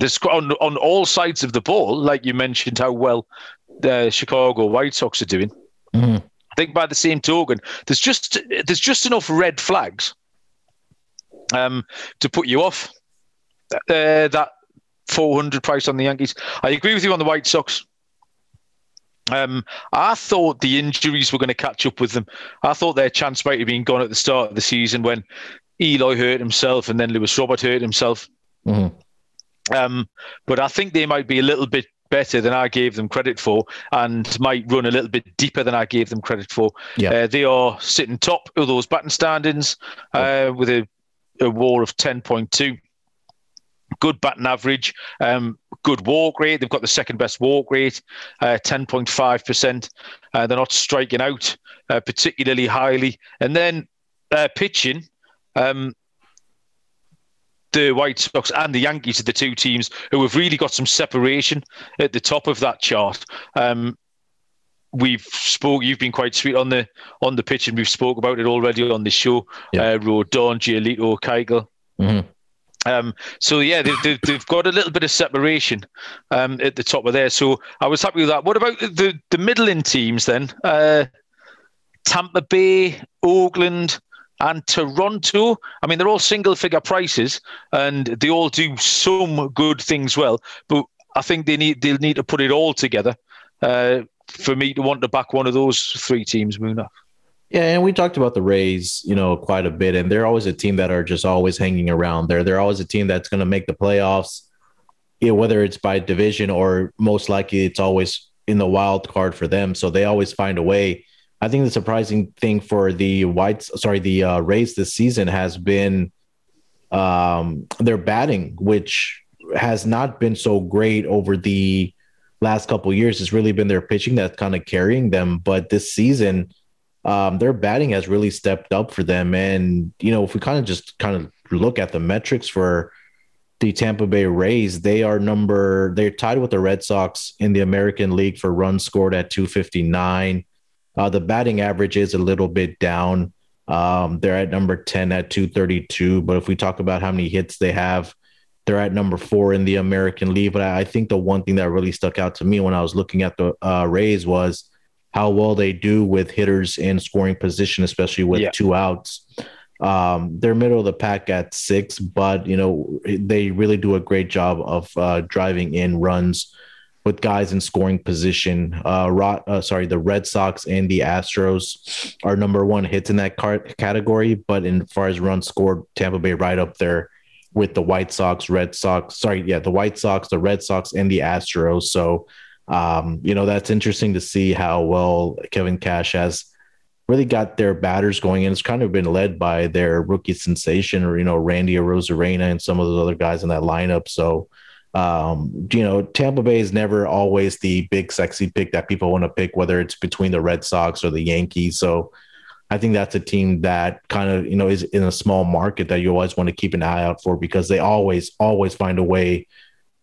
there's on on all sides of the ball, like you mentioned, how well the Chicago White Sox are doing. Mm-hmm. I think by the same token, there's just there's just enough red flags um, to put you off uh, that 400 price on the Yankees. I agree with you on the White Sox. Um, I thought the injuries were going to catch up with them. I thought their chance might have been gone at the start of the season when Eloy hurt himself and then Luis Robert hurt himself. Mm-hmm. Um, but I think they might be a little bit better than I gave them credit for and might run a little bit deeper than I gave them credit for. Yeah. Uh, they are sitting top of those batting standings uh, with a, a WAR of 10.2 good batting average, um, good walk rate. They've got the second best walk rate, uh, 10.5%. Uh, they're not striking out uh, particularly highly. And then uh, pitching, um, the White Sox and the Yankees are the two teams who have really got some separation at the top of that chart. Um, we've spoke. You've been quite sweet on the on the pitch, and we've spoke about it already on the show. Yeah. Uh, Rodon, Giolito, Keuchel. Mm-hmm. Um, so yeah, they've, they've, they've, got a little bit of separation um, at the top of there. So I was happy with that. What about the the middling teams then? Uh, Tampa Bay, Oakland, and Toronto. I mean, they're all single figure prices, and they all do some good things well. But I think they need they'll need to put it all together uh, for me to want to back one of those three teams. Muna. Yeah, and we talked about the Rays, you know, quite a bit, and they're always a team that are just always hanging around there. They're always a team that's going to make the playoffs, you know, whether it's by division or most likely it's always in the wild card for them. So they always find a way. I think the surprising thing for the Whites, sorry, the uh, Rays this season has been um, their batting, which has not been so great over the last couple years. It's really been their pitching that's kind of carrying them. But this season, um, their batting has really stepped up for them. And, you know, if we kind of just kind of look at the metrics for the Tampa Bay Rays, they are number, they're tied with the Red Sox in the American League for runs scored at 259. Uh, the batting average is a little bit down. Um, they're at number 10 at 232. But if we talk about how many hits they have, they're at number four in the American League. But I think the one thing that really stuck out to me when I was looking at the uh, Rays was how well they do with hitters in scoring position, especially with yeah. two outs. Um, they're middle of the pack at six, but you know they really do a great job of uh, driving in runs with guys in scoring position. Uh, Rot, uh, sorry, the Red Sox and the Astros are number one hits in that category, but in far as runs scored, Tampa Bay right up there with the White Sox, Red Sox. Sorry, yeah, the White Sox, the Red Sox, and the Astros. So um, you know, that's interesting to see how well Kevin Cash has really got their batters going. And it's kind of been led by their rookie sensation or, you know, Randy Arozarena and some of those other guys in that lineup. So, um, you know, Tampa Bay is never always the big sexy pick that people want to pick, whether it's between the Red Sox or the Yankees. So I think that's a team that kind of, you know, is in a small market that you always want to keep an eye out for because they always, always find a way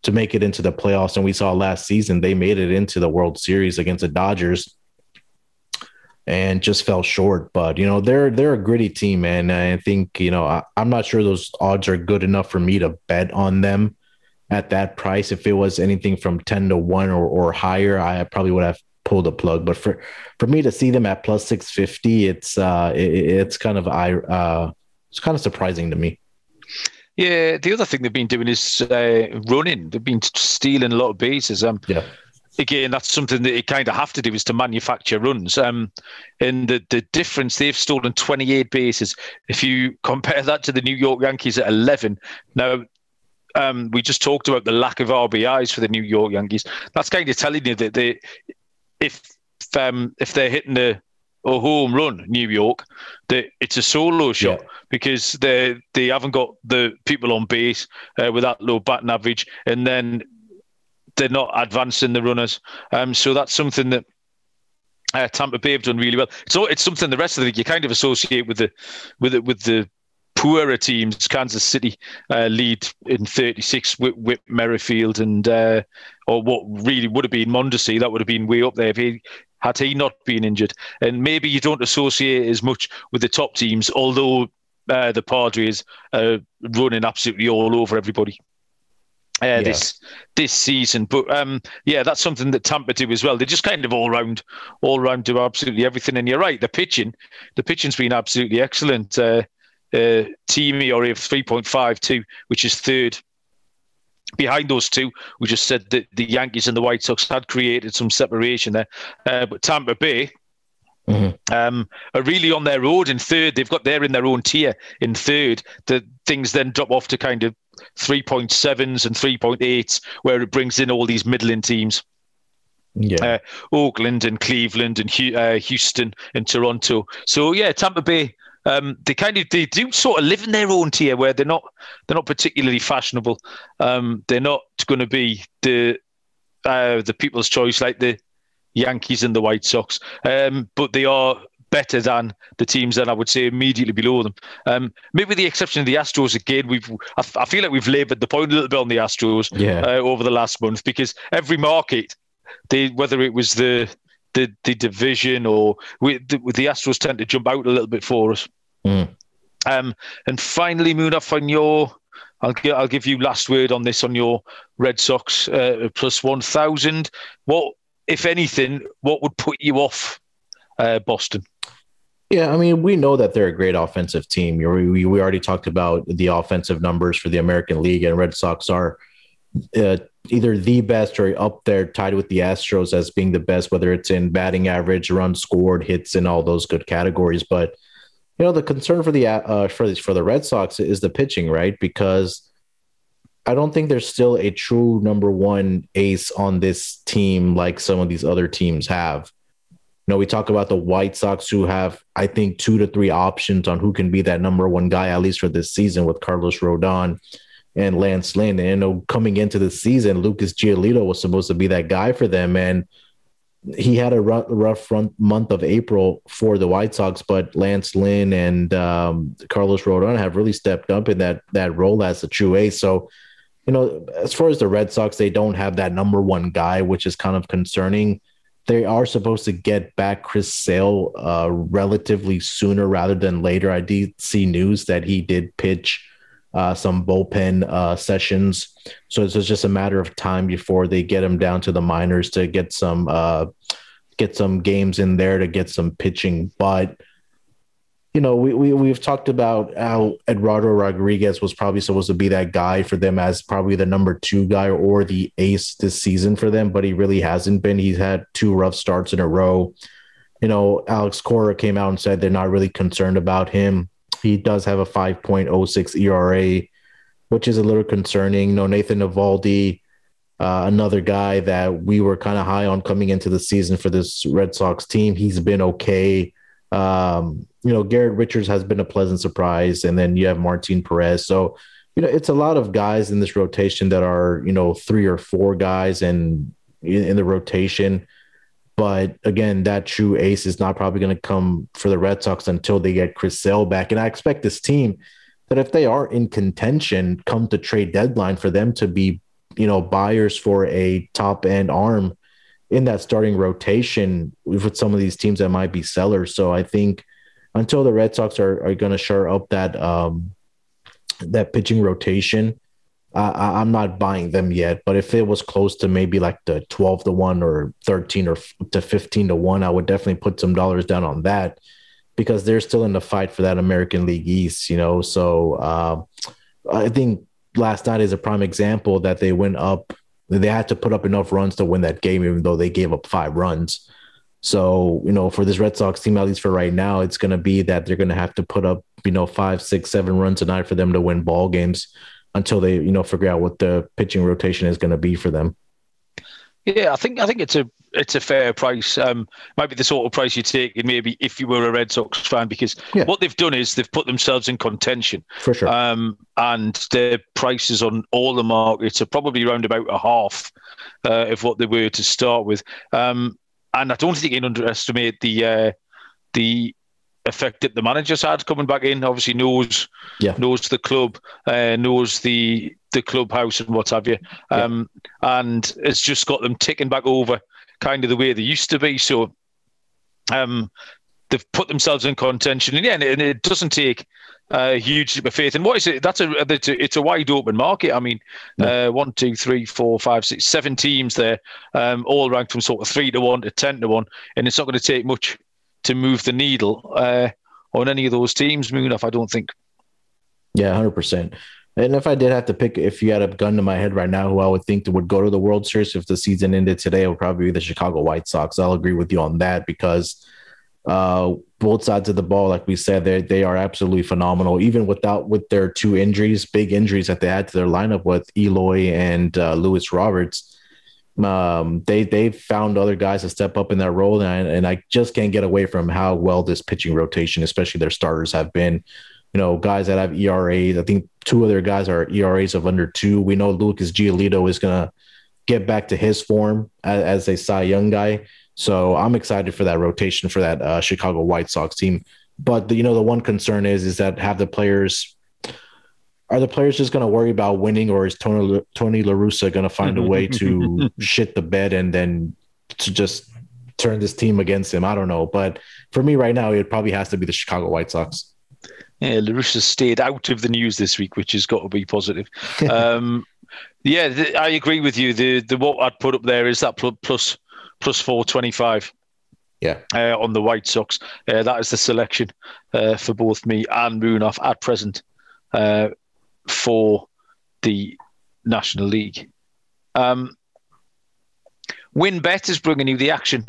to make it into the playoffs. And we saw last season they made it into the World Series against the Dodgers and just fell short. But you know they're they're a gritty team, and I think you know I, am not sure those odds are good enough for me to bet on them at that price. If it was anything from ten to one or, or higher, I probably would have pulled the plug. But for for me to see them at plus six fifty, it's uh it, it's kind of I uh it's kind of surprising to me. Yeah, the other thing they've been doing is uh, running. They've been stealing a lot of bases. Um, yeah. Again, that's something that you kind of have to do is to manufacture runs. Um, and the, the difference, they've stolen 28 bases. If you compare that to the New York Yankees at 11, now um, we just talked about the lack of RBIs for the New York Yankees. That's kind of telling you that they, if um, if they're hitting the a home run, New York, that it's a solo shot yeah. because they they haven't got the people on base uh, with that low batting average, and then they're not advancing the runners. Um, so that's something that uh, Tampa Bay have done really well. So it's something the rest of the league you kind of associate with the with the, with the poorer teams. Kansas City uh, lead in 36 with, with Merrifield and uh, or what really would have been Mondesi. That would have been way up there if he had he not been injured. And maybe you don't associate as much with the top teams, although uh, the Padres are running absolutely all over everybody. uh, yeah. this this season. But um, yeah, that's something that Tampa do as well. They just kind of all round all round do absolutely everything. And you're right, the pitching, the pitching's been absolutely excellent. Uh, uh, team ERA of three point five two, which is third. Behind those two, we just said that the Yankees and the White Sox had created some separation there, uh, but Tampa Bay, Mm-hmm. Um, are really on their road in third. They've got there in their own tier in third. The things then drop off to kind of 3.7s and 3.8s, where it brings in all these middling teams. Yeah. Uh, Oakland and Cleveland and uh, Houston and Toronto. So yeah, Tampa Bay. Um, they kind of they do sort of live in their own tier where they're not they're not particularly fashionable. Um, they're not going to be the uh, the people's choice like the Yankees and the White Sox, um, but they are better than the teams that I would say immediately below them. Um, maybe with the exception of the Astros again, we've I, I feel like we've laboured the point a little bit on the Astros yeah. uh, over the last month because every market, they whether it was the the, the division or we, the, the Astros tend to jump out a little bit for us. Mm. Um, and finally, Munaf, on your I'll give, I'll give you last word on this on your Red Sox uh, plus 1,000. What, if anything, what would put you off uh, Boston? Yeah, I mean, we know that they're a great offensive team. We, we already talked about the offensive numbers for the American League, and Red Sox are uh, either the best or up there, tied with the Astros as being the best, whether it's in batting average, runs scored, hits, and all those good categories. But you know, the concern for the uh, for the, for the Red Sox is the pitching, right? Because I don't think there's still a true number one ace on this team like some of these other teams have. You know, we talk about the White Sox who have, I think, two to three options on who can be that number one guy, at least for this season, with Carlos Rodon and Lance Lynn. And you know, coming into the season, Lucas Giolito was supposed to be that guy for them. And he had a rough, rough month of April for the White Sox, but Lance Lynn and um, Carlos Rodon have really stepped up in that that role as a true ace. So, you know, as far as the Red Sox, they don't have that number one guy, which is kind of concerning they are supposed to get back Chris Sale uh, relatively sooner rather than later. I did see news that he did pitch uh, some bullpen uh, sessions, so it's just a matter of time before they get him down to the minors to get some uh, get some games in there to get some pitching. But you know, we, we we've talked about how Eduardo Rodriguez was probably supposed to be that guy for them as probably the number two guy or the ace this season for them, but he really hasn't been. He's had two rough starts in a row. You know, Alex Cora came out and said they're not really concerned about him. He does have a 5.06 ERA, which is a little concerning. You know, Nathan Eovaldi, uh, another guy that we were kind of high on coming into the season for this Red Sox team. He's been okay. Um, you know, Garrett Richards has been a pleasant surprise, and then you have Martin Perez. So, you know, it's a lot of guys in this rotation that are, you know, three or four guys and in, in the rotation. But again, that true ace is not probably going to come for the Red Sox until they get Chris Sale back. And I expect this team that if they are in contention come to trade deadline for them to be, you know, buyers for a top end arm in that starting rotation with some of these teams that might be sellers. So I think until the Red Sox are, are going to shore up that um, that pitching rotation, uh, I'm not buying them yet. But if it was close to maybe like the 12 to 1 or 13 or to 15 to 1, I would definitely put some dollars down on that because they're still in the fight for that American League East, you know. So uh, I think last night is a prime example that they went up. They had to put up enough runs to win that game, even though they gave up five runs. So, you know, for this Red Sox team, at least for right now, it's going to be that they're going to have to put up, you know, five, six, seven runs a night for them to win ball games until they, you know, figure out what the pitching rotation is going to be for them. Yeah, I think I think it's a it's a fair price. Um, might be the sort of price you take, and maybe if you were a Red Sox fan, because yeah. what they've done is they've put themselves in contention for sure. Um, and their prices on all the markets are probably around about a half uh, of what they were to start with. Um, and I don't think you can underestimate the uh, the effect that the manager's had coming back in. Obviously knows yeah. knows the club, uh, knows the the clubhouse and what have you, um, yeah. and it's just got them ticking back over kind of the way they used to be. So um, they've put themselves in contention, and yeah, and it doesn't take a huge leap of faith. And what is it? That's a it's a, it's a wide open market. I mean, uh, one, two, three, four, five, six, seven teams there, um, all ranked from sort of three to one to ten to one, and it's not going to take much to move the needle uh, on any of those teams. Munaf, I don't think. Yeah, hundred percent. And if I did have to pick, if you had a gun to my head right now, who I would think would go to the World Series if the season ended today, it would probably be the Chicago White Sox. I'll agree with you on that because uh, both sides of the ball, like we said, they they are absolutely phenomenal. Even without with their two injuries, big injuries that they had to their lineup with Eloy and uh, Luis Roberts, um, they they found other guys to step up in that role, and I, and I just can't get away from how well this pitching rotation, especially their starters, have been. You know, guys that have ERAs. I think two other guys are ERAs of under two. We know Lucas Giolito is gonna get back to his form as, as a Cy Young guy. So I'm excited for that rotation for that uh, Chicago White Sox team. But the, you know, the one concern is is that have the players are the players just going to worry about winning, or is Tony Tony La Russa going to find a way to shit the bed and then to just turn this team against him? I don't know, but for me right now, it probably has to be the Chicago White Sox. Yeah, La Russa stayed out of the news this week, which has got to be positive. um, yeah, the, I agree with you. The the what I'd put up there is that plus plus 425. Yeah. Uh, on the White Sox. Uh, that is the selection uh, for both me and Munaf at present uh, for the National League. Um, WynnBET is bringing you the action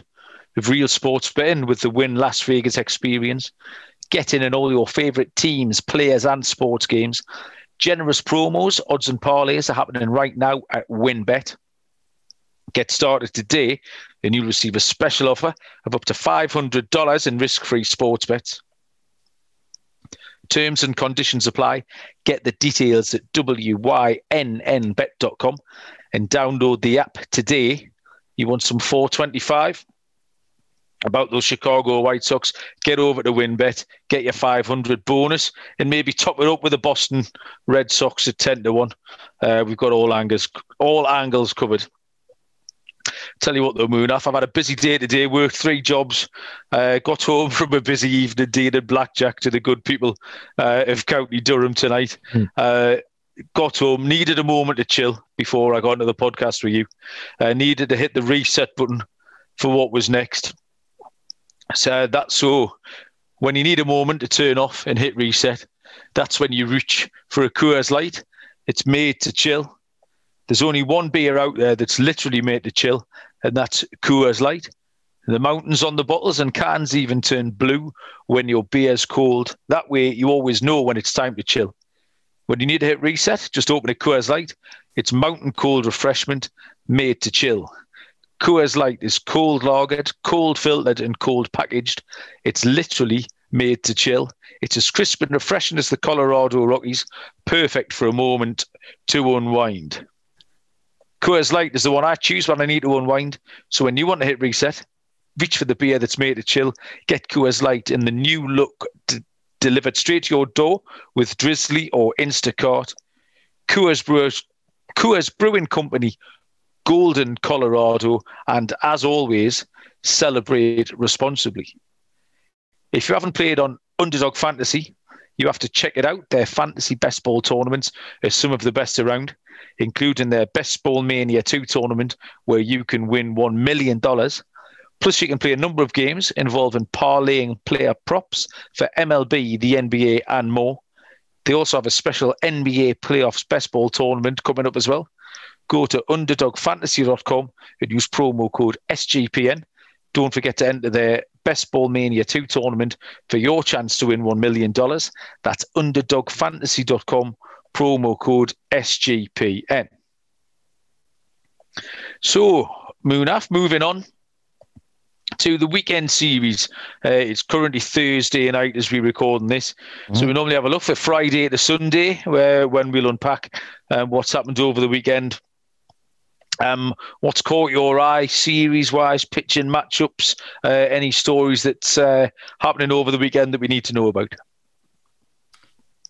of real sports betting with the Wynn Las Vegas experience. Get in on all your favourite teams, players, and sports games. Generous promos, odds, and parlays are happening right now at WynnBET. Get started today and you'll receive a special offer of up to $500 in risk free sports bets. Terms and conditions apply. Get the details at wynnbet.com and download the app today. You want some 425? About those Chicago White Sox, get over to WynnBET, get your 500 bonus, and maybe top it up with the Boston Red Sox at 10 to 1. Uh, we've got all angles, all angles covered. Tell you what, though, Munaf, I've had a busy day today, worked three jobs, uh, got home from a busy evening, dealing blackjack to the good people uh, of County Durham tonight. Hmm. Uh, got home, needed a moment to chill before I got into the podcast with you. Uh, needed to hit the reset button for what was next. So that's so when you need a moment to turn off and hit reset, that's when you reach for a Coors Light. It's made to chill. There's only one beer out there that's literally made to chill, and that's Coors Light. The mountains on the bottles and cans even turn blue when your beer's cold. That way, you always know when it's time to chill. When you need to hit reset, just open a Coors Light. It's mountain cold refreshment made to chill. Coors Light is cold lagered, cold filtered, and cold packaged. It's literally made to chill. It's as crisp and refreshing as the Colorado Rockies, perfect for a moment to unwind. Coors Light is the one I choose when I need to unwind. So when you want to hit reset, reach for the beer that's made to chill. Get Coors Light in the new look d- delivered straight to your door with Drizzly or Instacart. Coors, Brewers, Coors Brewing Company, Golden, Colorado, and as always, celebrate responsibly. If you haven't played on Underdog Fantasy, you have to check it out. Their fantasy best ball tournaments are some of the best around including their Best Ball Mania 2 tournament, where you can win $1 million. Plus, you can play a number of games involving parlaying player props for MLB, the NBA, and more. They also have a special NBA playoffs best ball tournament coming up as well. Go to underdogfantasy.com and use promo code SGPN. Don't forget to enter their Best Ball Mania 2 tournament for your chance to win $1 million. That's underdogfantasy.com promo code SGPN. So, Munaf, moving on to the weekend series. Uh, it's currently Thursday night as we record this. Mm-hmm. So we normally have a look for Friday to Sunday, where when we'll unpack um, what's happened over the weekend. Um, what's caught your eye series-wise, pitching matchups, uh, any stories that's uh, happening over the weekend that we need to know about?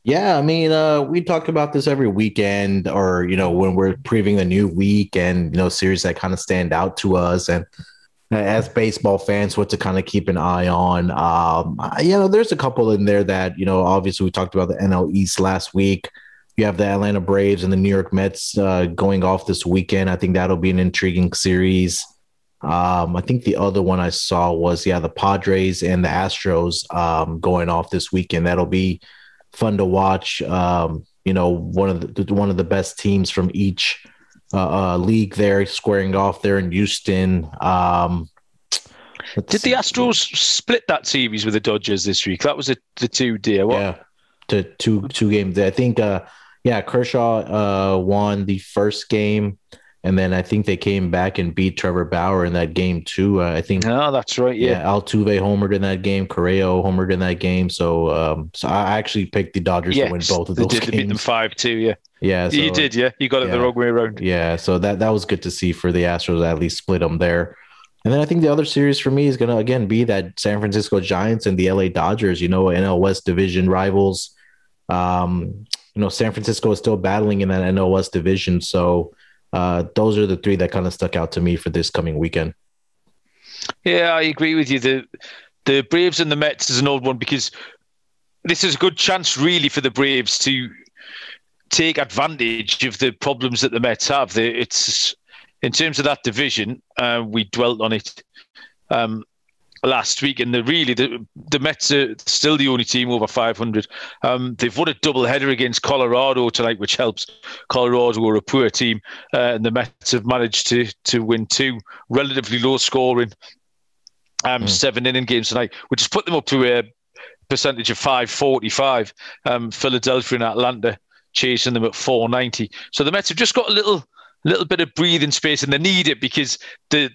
Yeah, I mean, uh, we talk about this every weekend, or you know, when we're previewing the new week and you know series that kind of stand out to us. And as baseball fans, what to kind of keep an eye on. Um, you know, there's a couple in there that, you know, obviously we talked about the NL East last week. You have the Atlanta Braves and the New York Mets uh, going off this weekend. I think that'll be an intriguing series. Um, I think the other one I saw was, yeah, the Padres and the Astros um, going off this weekend. That'll be fun to watch. Um, you know, one of the one of the best teams from each uh, uh, league there, squaring off there in Houston. Um, Did the Astros split that series with the Dodgers this week? That was a, the two deal. Yeah, to two two games. I think. Uh, yeah, Kershaw uh, won the first game, and then I think they came back and beat Trevor Bauer in that game too. Uh, I think. Oh, that's right. Yeah, yeah Altuve homered in that game. Correa homered in that game. So, um, so I actually picked the Dodgers yes, to win both of those they did, games. beat them five two. Yeah. Yeah, so, you did. Yeah, you got it yeah. the wrong way around. Yeah, so that that was good to see for the Astros at least split them there. And then I think the other series for me is going to again be that San Francisco Giants and the LA Dodgers. You know, NL West division rivals. Um, you know, San Francisco is still battling in that NL West division, so uh, those are the three that kind of stuck out to me for this coming weekend. Yeah, I agree with you. The the Braves and the Mets is an old one because this is a good chance, really, for the Braves to take advantage of the problems that the Mets have. It's in terms of that division, uh, we dwelt on it um, last week, and the really the the Mets are still the only team over 500. Um, they've won a double header against Colorado tonight, which helps. Colorado were a poor team, uh, and the Mets have managed to to win two relatively low scoring um, mm. seven inning games tonight, which has put them up to a percentage of 545. Um, Philadelphia and Atlanta chasing them at 490. So the Mets have just got a little little bit of breathing space, and they need it because the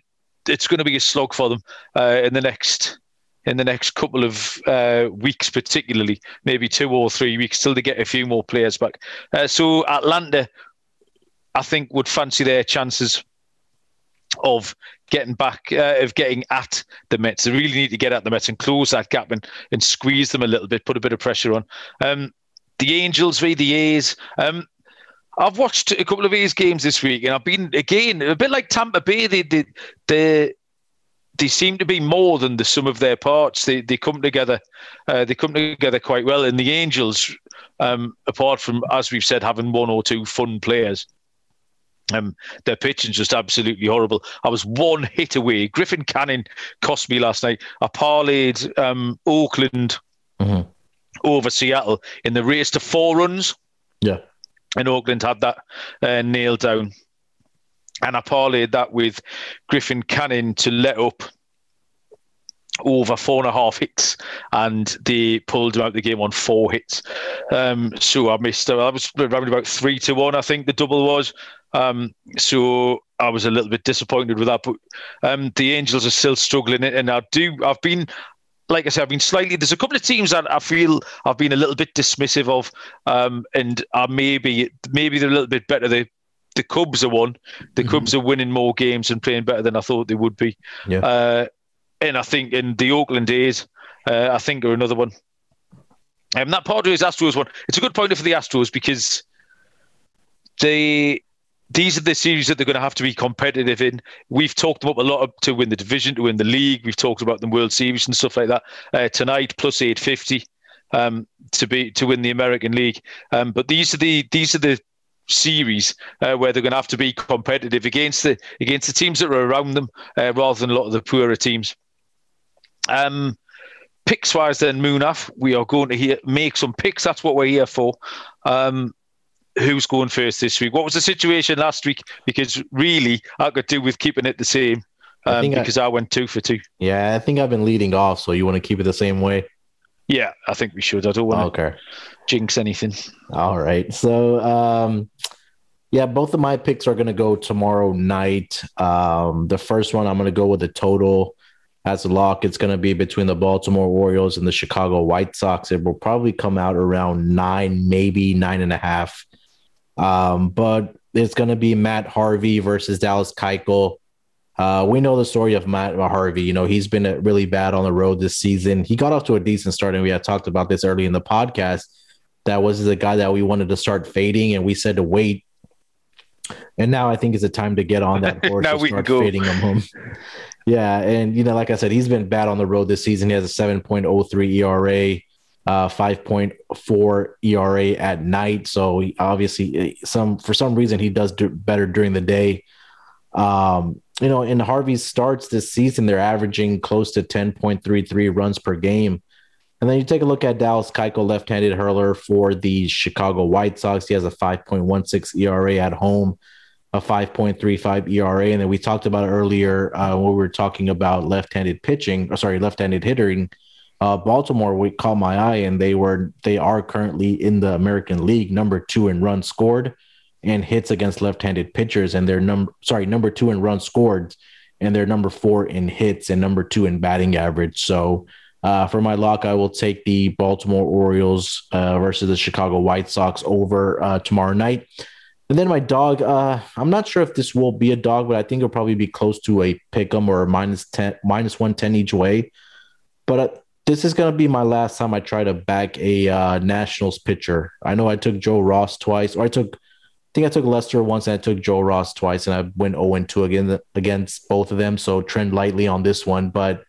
it's going to be a slog for them uh, in the next in the next couple of uh, weeks, particularly maybe two or three weeks, till they get a few more players back. Uh, so Atlanta, I think, would fancy their chances of getting back, uh, of getting at the Mets. They really need to get at the Mets and close that gap and, and squeeze them a little bit, put a bit of pressure on. Um, the Angels v the A's. Um, I've watched a couple of A's games this week, and I've been again a bit like Tampa Bay. They they they, they seem to be more than the sum of their parts. They they come together, uh, they come together quite well. And the Angels, um, apart from as we've said, having one or two fun players. Um, their pitching's just absolutely horrible. I was one hit away. Griffin Canning cost me last night. I parlayed um, Oakland mm-hmm over Seattle in the race to four runs. Yeah. And Oakland had that uh, nailed down. And I parlayed that with Griffin Canning to let up over four and a half hits, and they pulled him out the game on four hits. Um, so I missed. I was around about three to one, I think the double was. Um, so I was a little bit disappointed with that. But um, the Angels are still struggling, and I do. I've been like I said, I've been slightly. There's a couple of teams that I feel I've been a little bit dismissive of, um, and are maybe maybe they're a little bit better. The the Cubs are one. The mm-hmm. Cubs are winning more games and playing better than I thought they would be. Yeah. Uh, and I think in the Oakland A's, uh, I think are another one. And um, that Padres Astros one. It's a good pointer for the Astros because they these are the series that they're going to have to be competitive in. We've talked about a lot to win the division, to win the league. We've talked about the World Series and stuff like that. Uh, tonight, plus eight fifty um, to be to win the American League. Um, but these are the these are the series uh, where they're going to have to be competitive against the against the teams that are around them, uh, rather than a lot of the poorer teams. Um, picks wise, then Munaf, we are going to hear, make some picks. That's what we're here for. Um, who's going first this week? What was the situation last week? Because really, I could do with keeping it the same um, because I, I, went two for two. Yeah, I think I've been leading off, so you want to keep it the same way? Yeah, I think we should. I don't want to okay. jinx anything. All right. So, um, yeah, both of my picks are going to go tomorrow night. Um, the first one, I'm going to go with the total as a lock. It's going to be between the Baltimore Orioles and the Chicago White Sox. It will probably come out around nine, maybe nine and a half. Um, but it's going to be Matt Harvey versus Dallas Keuchel. Uh, we know the story of Matt Harvey. You know, he's been really bad on the road this season. He got off to a decent start, and we had talked about this early in the podcast. That was the guy that we wanted to start fading, and we said to wait. And now I think it's a time to get on that horse now and we start go. fading him. Yeah, and you know, like I said, he's been bad on the road this season. He has a 7.03 ERA, uh, 5.4 ERA at night. So he, obviously, eh, some for some reason he does do better during the day. Um, you know, in Harvey's starts this season, they're averaging close to 10.33 runs per game. And then you take a look at Dallas Keuchel, left-handed hurler for the Chicago White Sox. He has a 5.16 ERA at home, a 5.35 ERA. And then we talked about earlier uh, when we were talking about left-handed pitching, or sorry, left-handed hitting. Uh, Baltimore, we caught my eye, and they were they are currently in the American League, number two in runs scored and hits against left-handed pitchers, and they're number sorry number two in runs scored, and they're number four in hits and number two in batting average. So uh, for my lock, I will take the Baltimore Orioles uh, versus the Chicago White Sox over uh, tomorrow night. And then my dog, uh, I'm not sure if this will be a dog, but I think it'll probably be close to a pick 'em or a minus 10, minus 110 each way. But uh, this is to be my last time I try to back a uh, Nationals pitcher. I know I took Joe Ross twice, or I took, I think I took Lester once and I took Joe Ross twice, and I went 0 and 2 again against both of them. So trend lightly on this one. But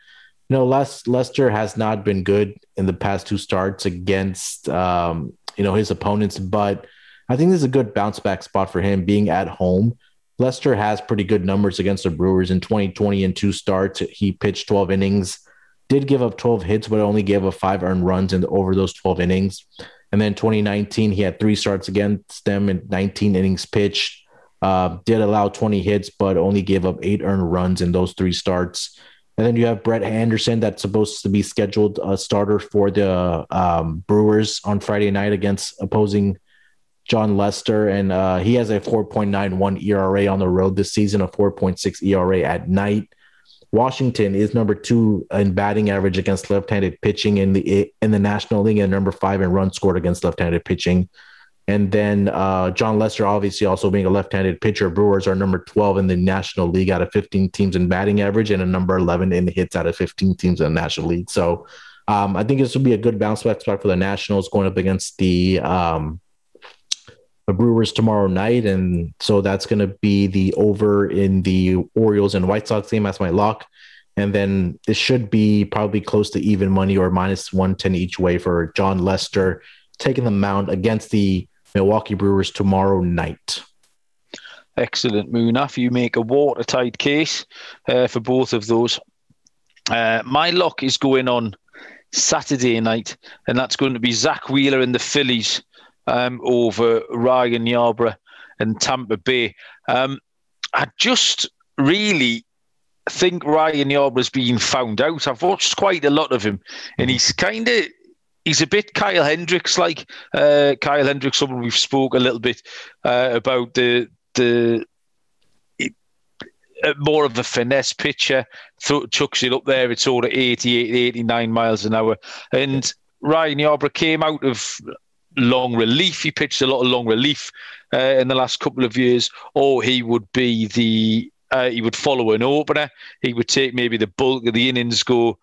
you know, Les, Lester has not been good in the past two starts against, um, you know, his opponents, but I think this is a good bounce back spot for him being at home. Lester has pretty good numbers against the Brewers in 2020 in two starts. He pitched 12 innings, did give up 12 hits, but only gave up five earned runs in over those 12 innings. And then 2019, he had three starts against them in 19 innings pitched. Uh, did allow 20 hits, but only gave up eight earned runs in those three starts. And then you have Brett Anderson that's supposed to be scheduled a starter for the um, Brewers on Friday night against opposing Jon Lester. And uh, he has a 4.91 ERA on the road this season, a 4.6 ERA at night. Washington is number two in batting average against left-handed pitching in the in the National League, and number five in runs scored against left-handed pitching. And then uh, Jon Lester, obviously, also being a left-handed pitcher, Brewers are number 12 in the National League out of 15 teams in batting average, and a number 11 in the hits out of 15 teams in the National League. So um, I think this will be a good bounce back spot for the Nationals going up against the um, the Brewers tomorrow night, and so that's going to be the over in the Orioles and White Sox game. That's my lock. And then it should be probably close to even money or minus 110 each way for Jon Lester taking the mound against the Milwaukee Brewers tomorrow night. Excellent, Munaf. You make a watertight case uh, for both of those. Uh, my lock is going on Saturday night, and that's going to be Zack Wheeler and the Phillies um, over Ryan Yarbrough and Tampa Bay. Um, I just really think Ryan Yarbrough's been found out. I've watched quite a lot of him, and he's kind of he's a bit Kyle Hendricks like. Uh, Kyle Hendricks, someone we've spoke a little bit uh, about the the uh, more of a finesse pitcher, th- chucks it up there. It's sort of 88, 89 miles an hour. And Ryan Yarbrough came out of long relief. He pitched a lot of long relief uh, in the last couple of years, or he would be the uh, he would follow an opener. He would take maybe the bulk of the innings, go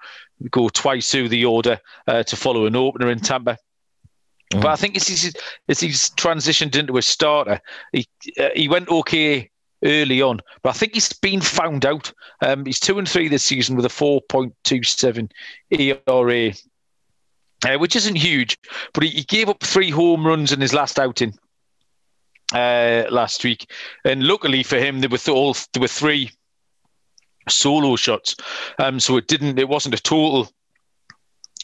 go twice through the order uh, to follow an opener in Tampa. Mm. But I think as he's, as he's transitioned into a starter, he uh, he went okay early on, but I think he's been found out. Um, he's two and three this season with a four point two seven ERA, uh, which isn't huge, but he, he, gave up three home runs in his last outing uh, last week, and luckily for him, there were all there were three solo shots. Um, so it didn't. It wasn't a total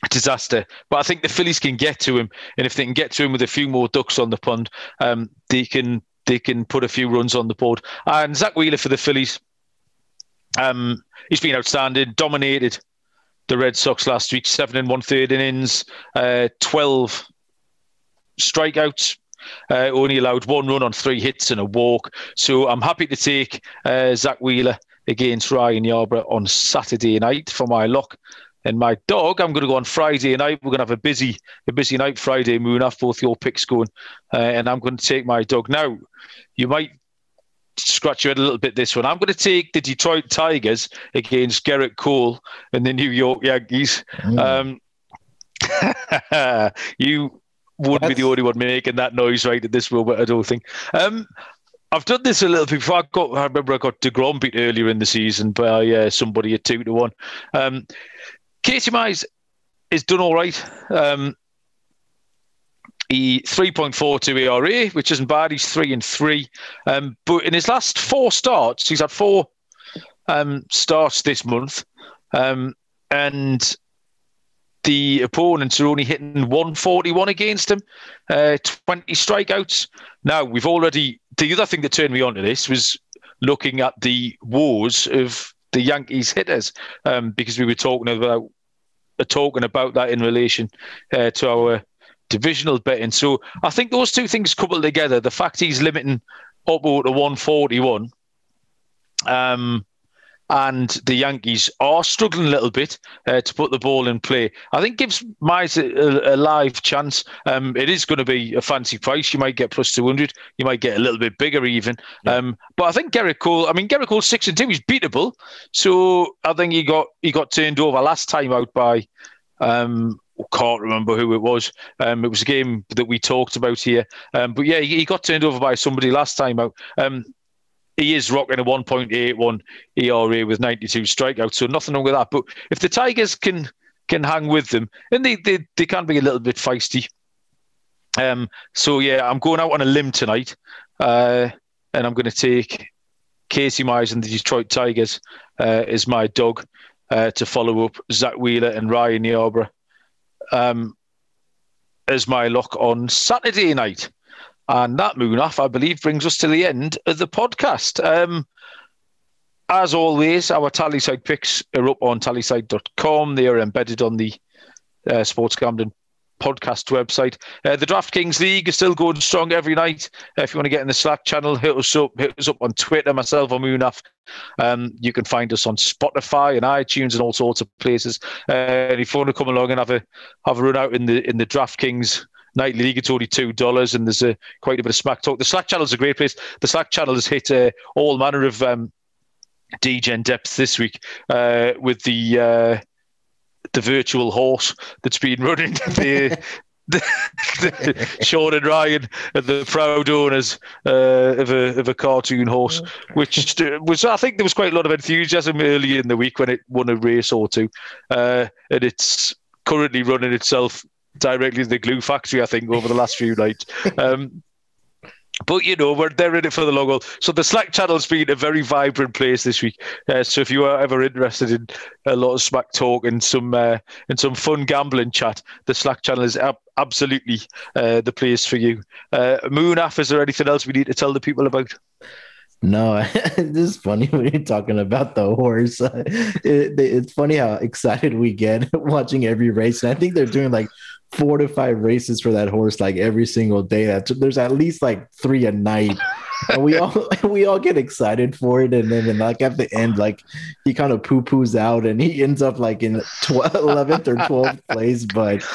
disaster. But I think the Phillies can get to him, and if they can get to him with a few more ducks on the pond, um, they can they can put a few runs on the board. And Zack Wheeler for the Phillies, um, he's been outstanding, dominated the Red Sox last week, seven and one third innings, uh, twelve strikeouts. Uh, only allowed one run on three hits and a walk. So I'm happy to take uh, Zack Wheeler against Ryan Yarbrough on Saturday night for my lock. And my dog, I'm going to go on Friday night. We're going to have a busy, a busy night Friday. Munaf both your picks going, uh, and I'm going to take my dog now. You might scratch your head a little bit this one. I'm going to take the Detroit Tigers against Gerrit Cole and the New York Yankees. Mm. Um, you wouldn't That's... be the only one making that noise right at this moment, I don't think. Um, I've done this a little bit before. I got, I remember I got deGrom beat earlier in the season by uh, somebody at two to one. Um, Casey Mize is done all right. Um, he 3.42 ERA, which isn't bad. He's three and three. Um, but in his last four starts, he's had four um, starts this month. Um, and the opponents are only hitting 141 against him, uh, 20 strikeouts. Now, we've already, the other thing that turned me on to this was looking at the woes of the Yankees hitters, um, because we were talking about uh, talking about that in relation uh, to our divisional betting. So I think those two things coupled together, the fact he's limiting up to 141, um, and the Yankees are struggling a little bit uh, to put the ball in play. I think gives Mize a, a, live chance. Um, it is going to be a fancy price. You might get plus 200. You might get a little bit bigger even. Yeah. Um, but I think Gerrit Cole, I mean, Gerrit Cole six and two, he's beatable. So I think he got he got turned over last time out by um, can't remember who it was. Um, it was a game that we talked about here. Um, but yeah, he, he, got turned over by somebody last time out. Um, he is rocking a 1.81 ERA with 92 strikeouts, so nothing wrong with that. But if the Tigers can can hang with them, and they they, they can be a little bit feisty. Um, so yeah, I'm going out on a limb tonight, uh, and I'm going to take Casey Mize and the Detroit Tigers uh, as my dog uh, to follow up Zack Wheeler and Ryan Yarbrough um, as my lock on Saturday night. And that Munaf, I believe, brings us to the end of the podcast. Um, as always, our Tallysight picks are up on tallysight.com. They are embedded on the uh, Sports Gambling podcast website. Uh, the DraftKings League is still going strong every night. Uh, if you want to get in the Slack channel, hit us up. Hit us up on Twitter, myself or Munaf. Um, you can find us on Spotify and iTunes and all sorts of places. Uh, and if you want to come along and have a have a run out in the in the DraftKings nightly league. It's only two dollars, and there's a quite a bit of smack talk. The Slack channel is a great place. The Slack channel has hit uh, all manner of um, DGen depth this week uh, with the uh, the virtual horse that's been running the. the, the Sean and Ryan and the proud owners uh, of a of a cartoon horse, which was I think there was quite a lot of enthusiasm early in the week when it won a race or two, uh, and it's currently running itself directly to the glue factory, I think, over the last few nights. Um, but you know, we're in it for the long haul. So the Slack channel's been a very vibrant place this week. Uh, so if you are ever interested in a lot of smack talk and some uh, and some fun gambling chat, the Slack channel is ab- absolutely uh, the place for you. Uh, Munaf, is there anything else we need to tell the people about? No, this is funny when you're talking about the horse. It, it's funny how excited we get watching every race. And I think they're doing like four to five races for that horse like every single day. That's there's at least like three a night. and we all we all get excited for it, and then and like at the end, like he kind of poo poos out, and he ends up like in 11th or 12th place. But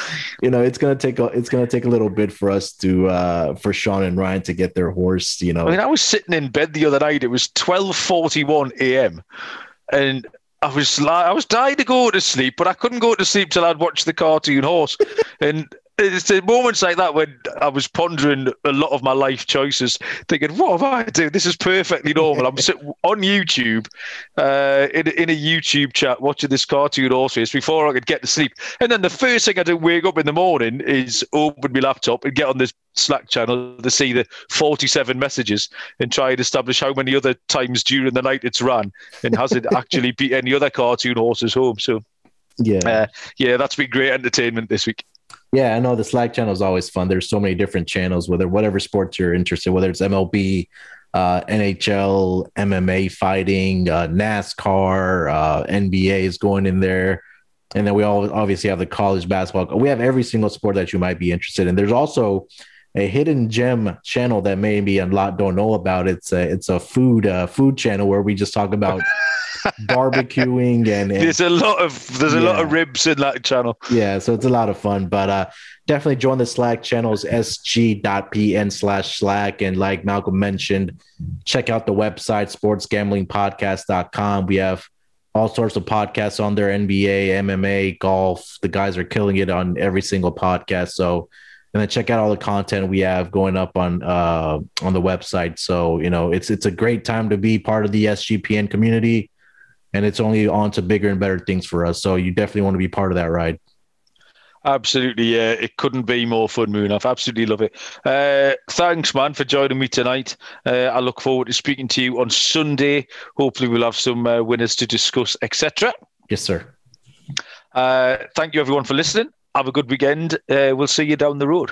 you know, it's gonna take a it's gonna take a little bit for us to uh for Sean and Ryan to get their horse. You know, I mean, I was sitting in bed the other night. It was 12:41 a.m. and I was like, I was dying to go to sleep, but I couldn't go to sleep till I'd watched the cartoon horse. and it's the moments like that when I was pondering a lot of my life choices, thinking, "What have I do? This is perfectly normal." I'm sitting on YouTube, uh, in in a YouTube chat, watching this cartoon horse before I could get to sleep. And then the first thing I do, wake up in the morning, is open my laptop and get on this Slack channel to see the 47 messages and try and establish how many other times during the night it's ran and has it actually beat any other cartoon horses home. So, yeah, uh, yeah, that's been great entertainment this week. Yeah, I know the Slack channel is always fun. There's so many different channels, whether whatever sports you're interested, whether it's MLB, uh, NHL, MMA fighting, uh, NASCAR, uh, NBA is going in there. And then we all obviously have the college basketball. We have every single sport that you might be interested in. There's also a hidden gem channel that maybe a lot don't know about. It's a it's a food uh, food channel where we just talk about barbecuing and, and, there's a lot of there's a yeah. lot of ribs in that channel. Yeah, so it's a lot of fun. But uh, definitely join the Slack channels sg.pn slash Slack. And like Malcolm mentioned, check out the website sportsgamblingpodcast.com. We have all sorts of podcasts on there NBA, MMA, golf. The guys are killing it on every single podcast. So and then check out all the content we have going up on uh, on the website. So you know, it's it's a great time to be part of the SGPN community, and it's only on to bigger and better things for us. So you definitely want to be part of that ride. Absolutely, yeah. It couldn't be more fun, Munaf. Absolutely love it. Uh, thanks, man, for joining me tonight. Uh, I look forward to speaking to you on Sunday. Hopefully, we'll have some uh, winners to discuss, etc. Yes, sir. Uh, thank you, everyone, for listening. Have a good weekend. Uh, we'll see you down the road.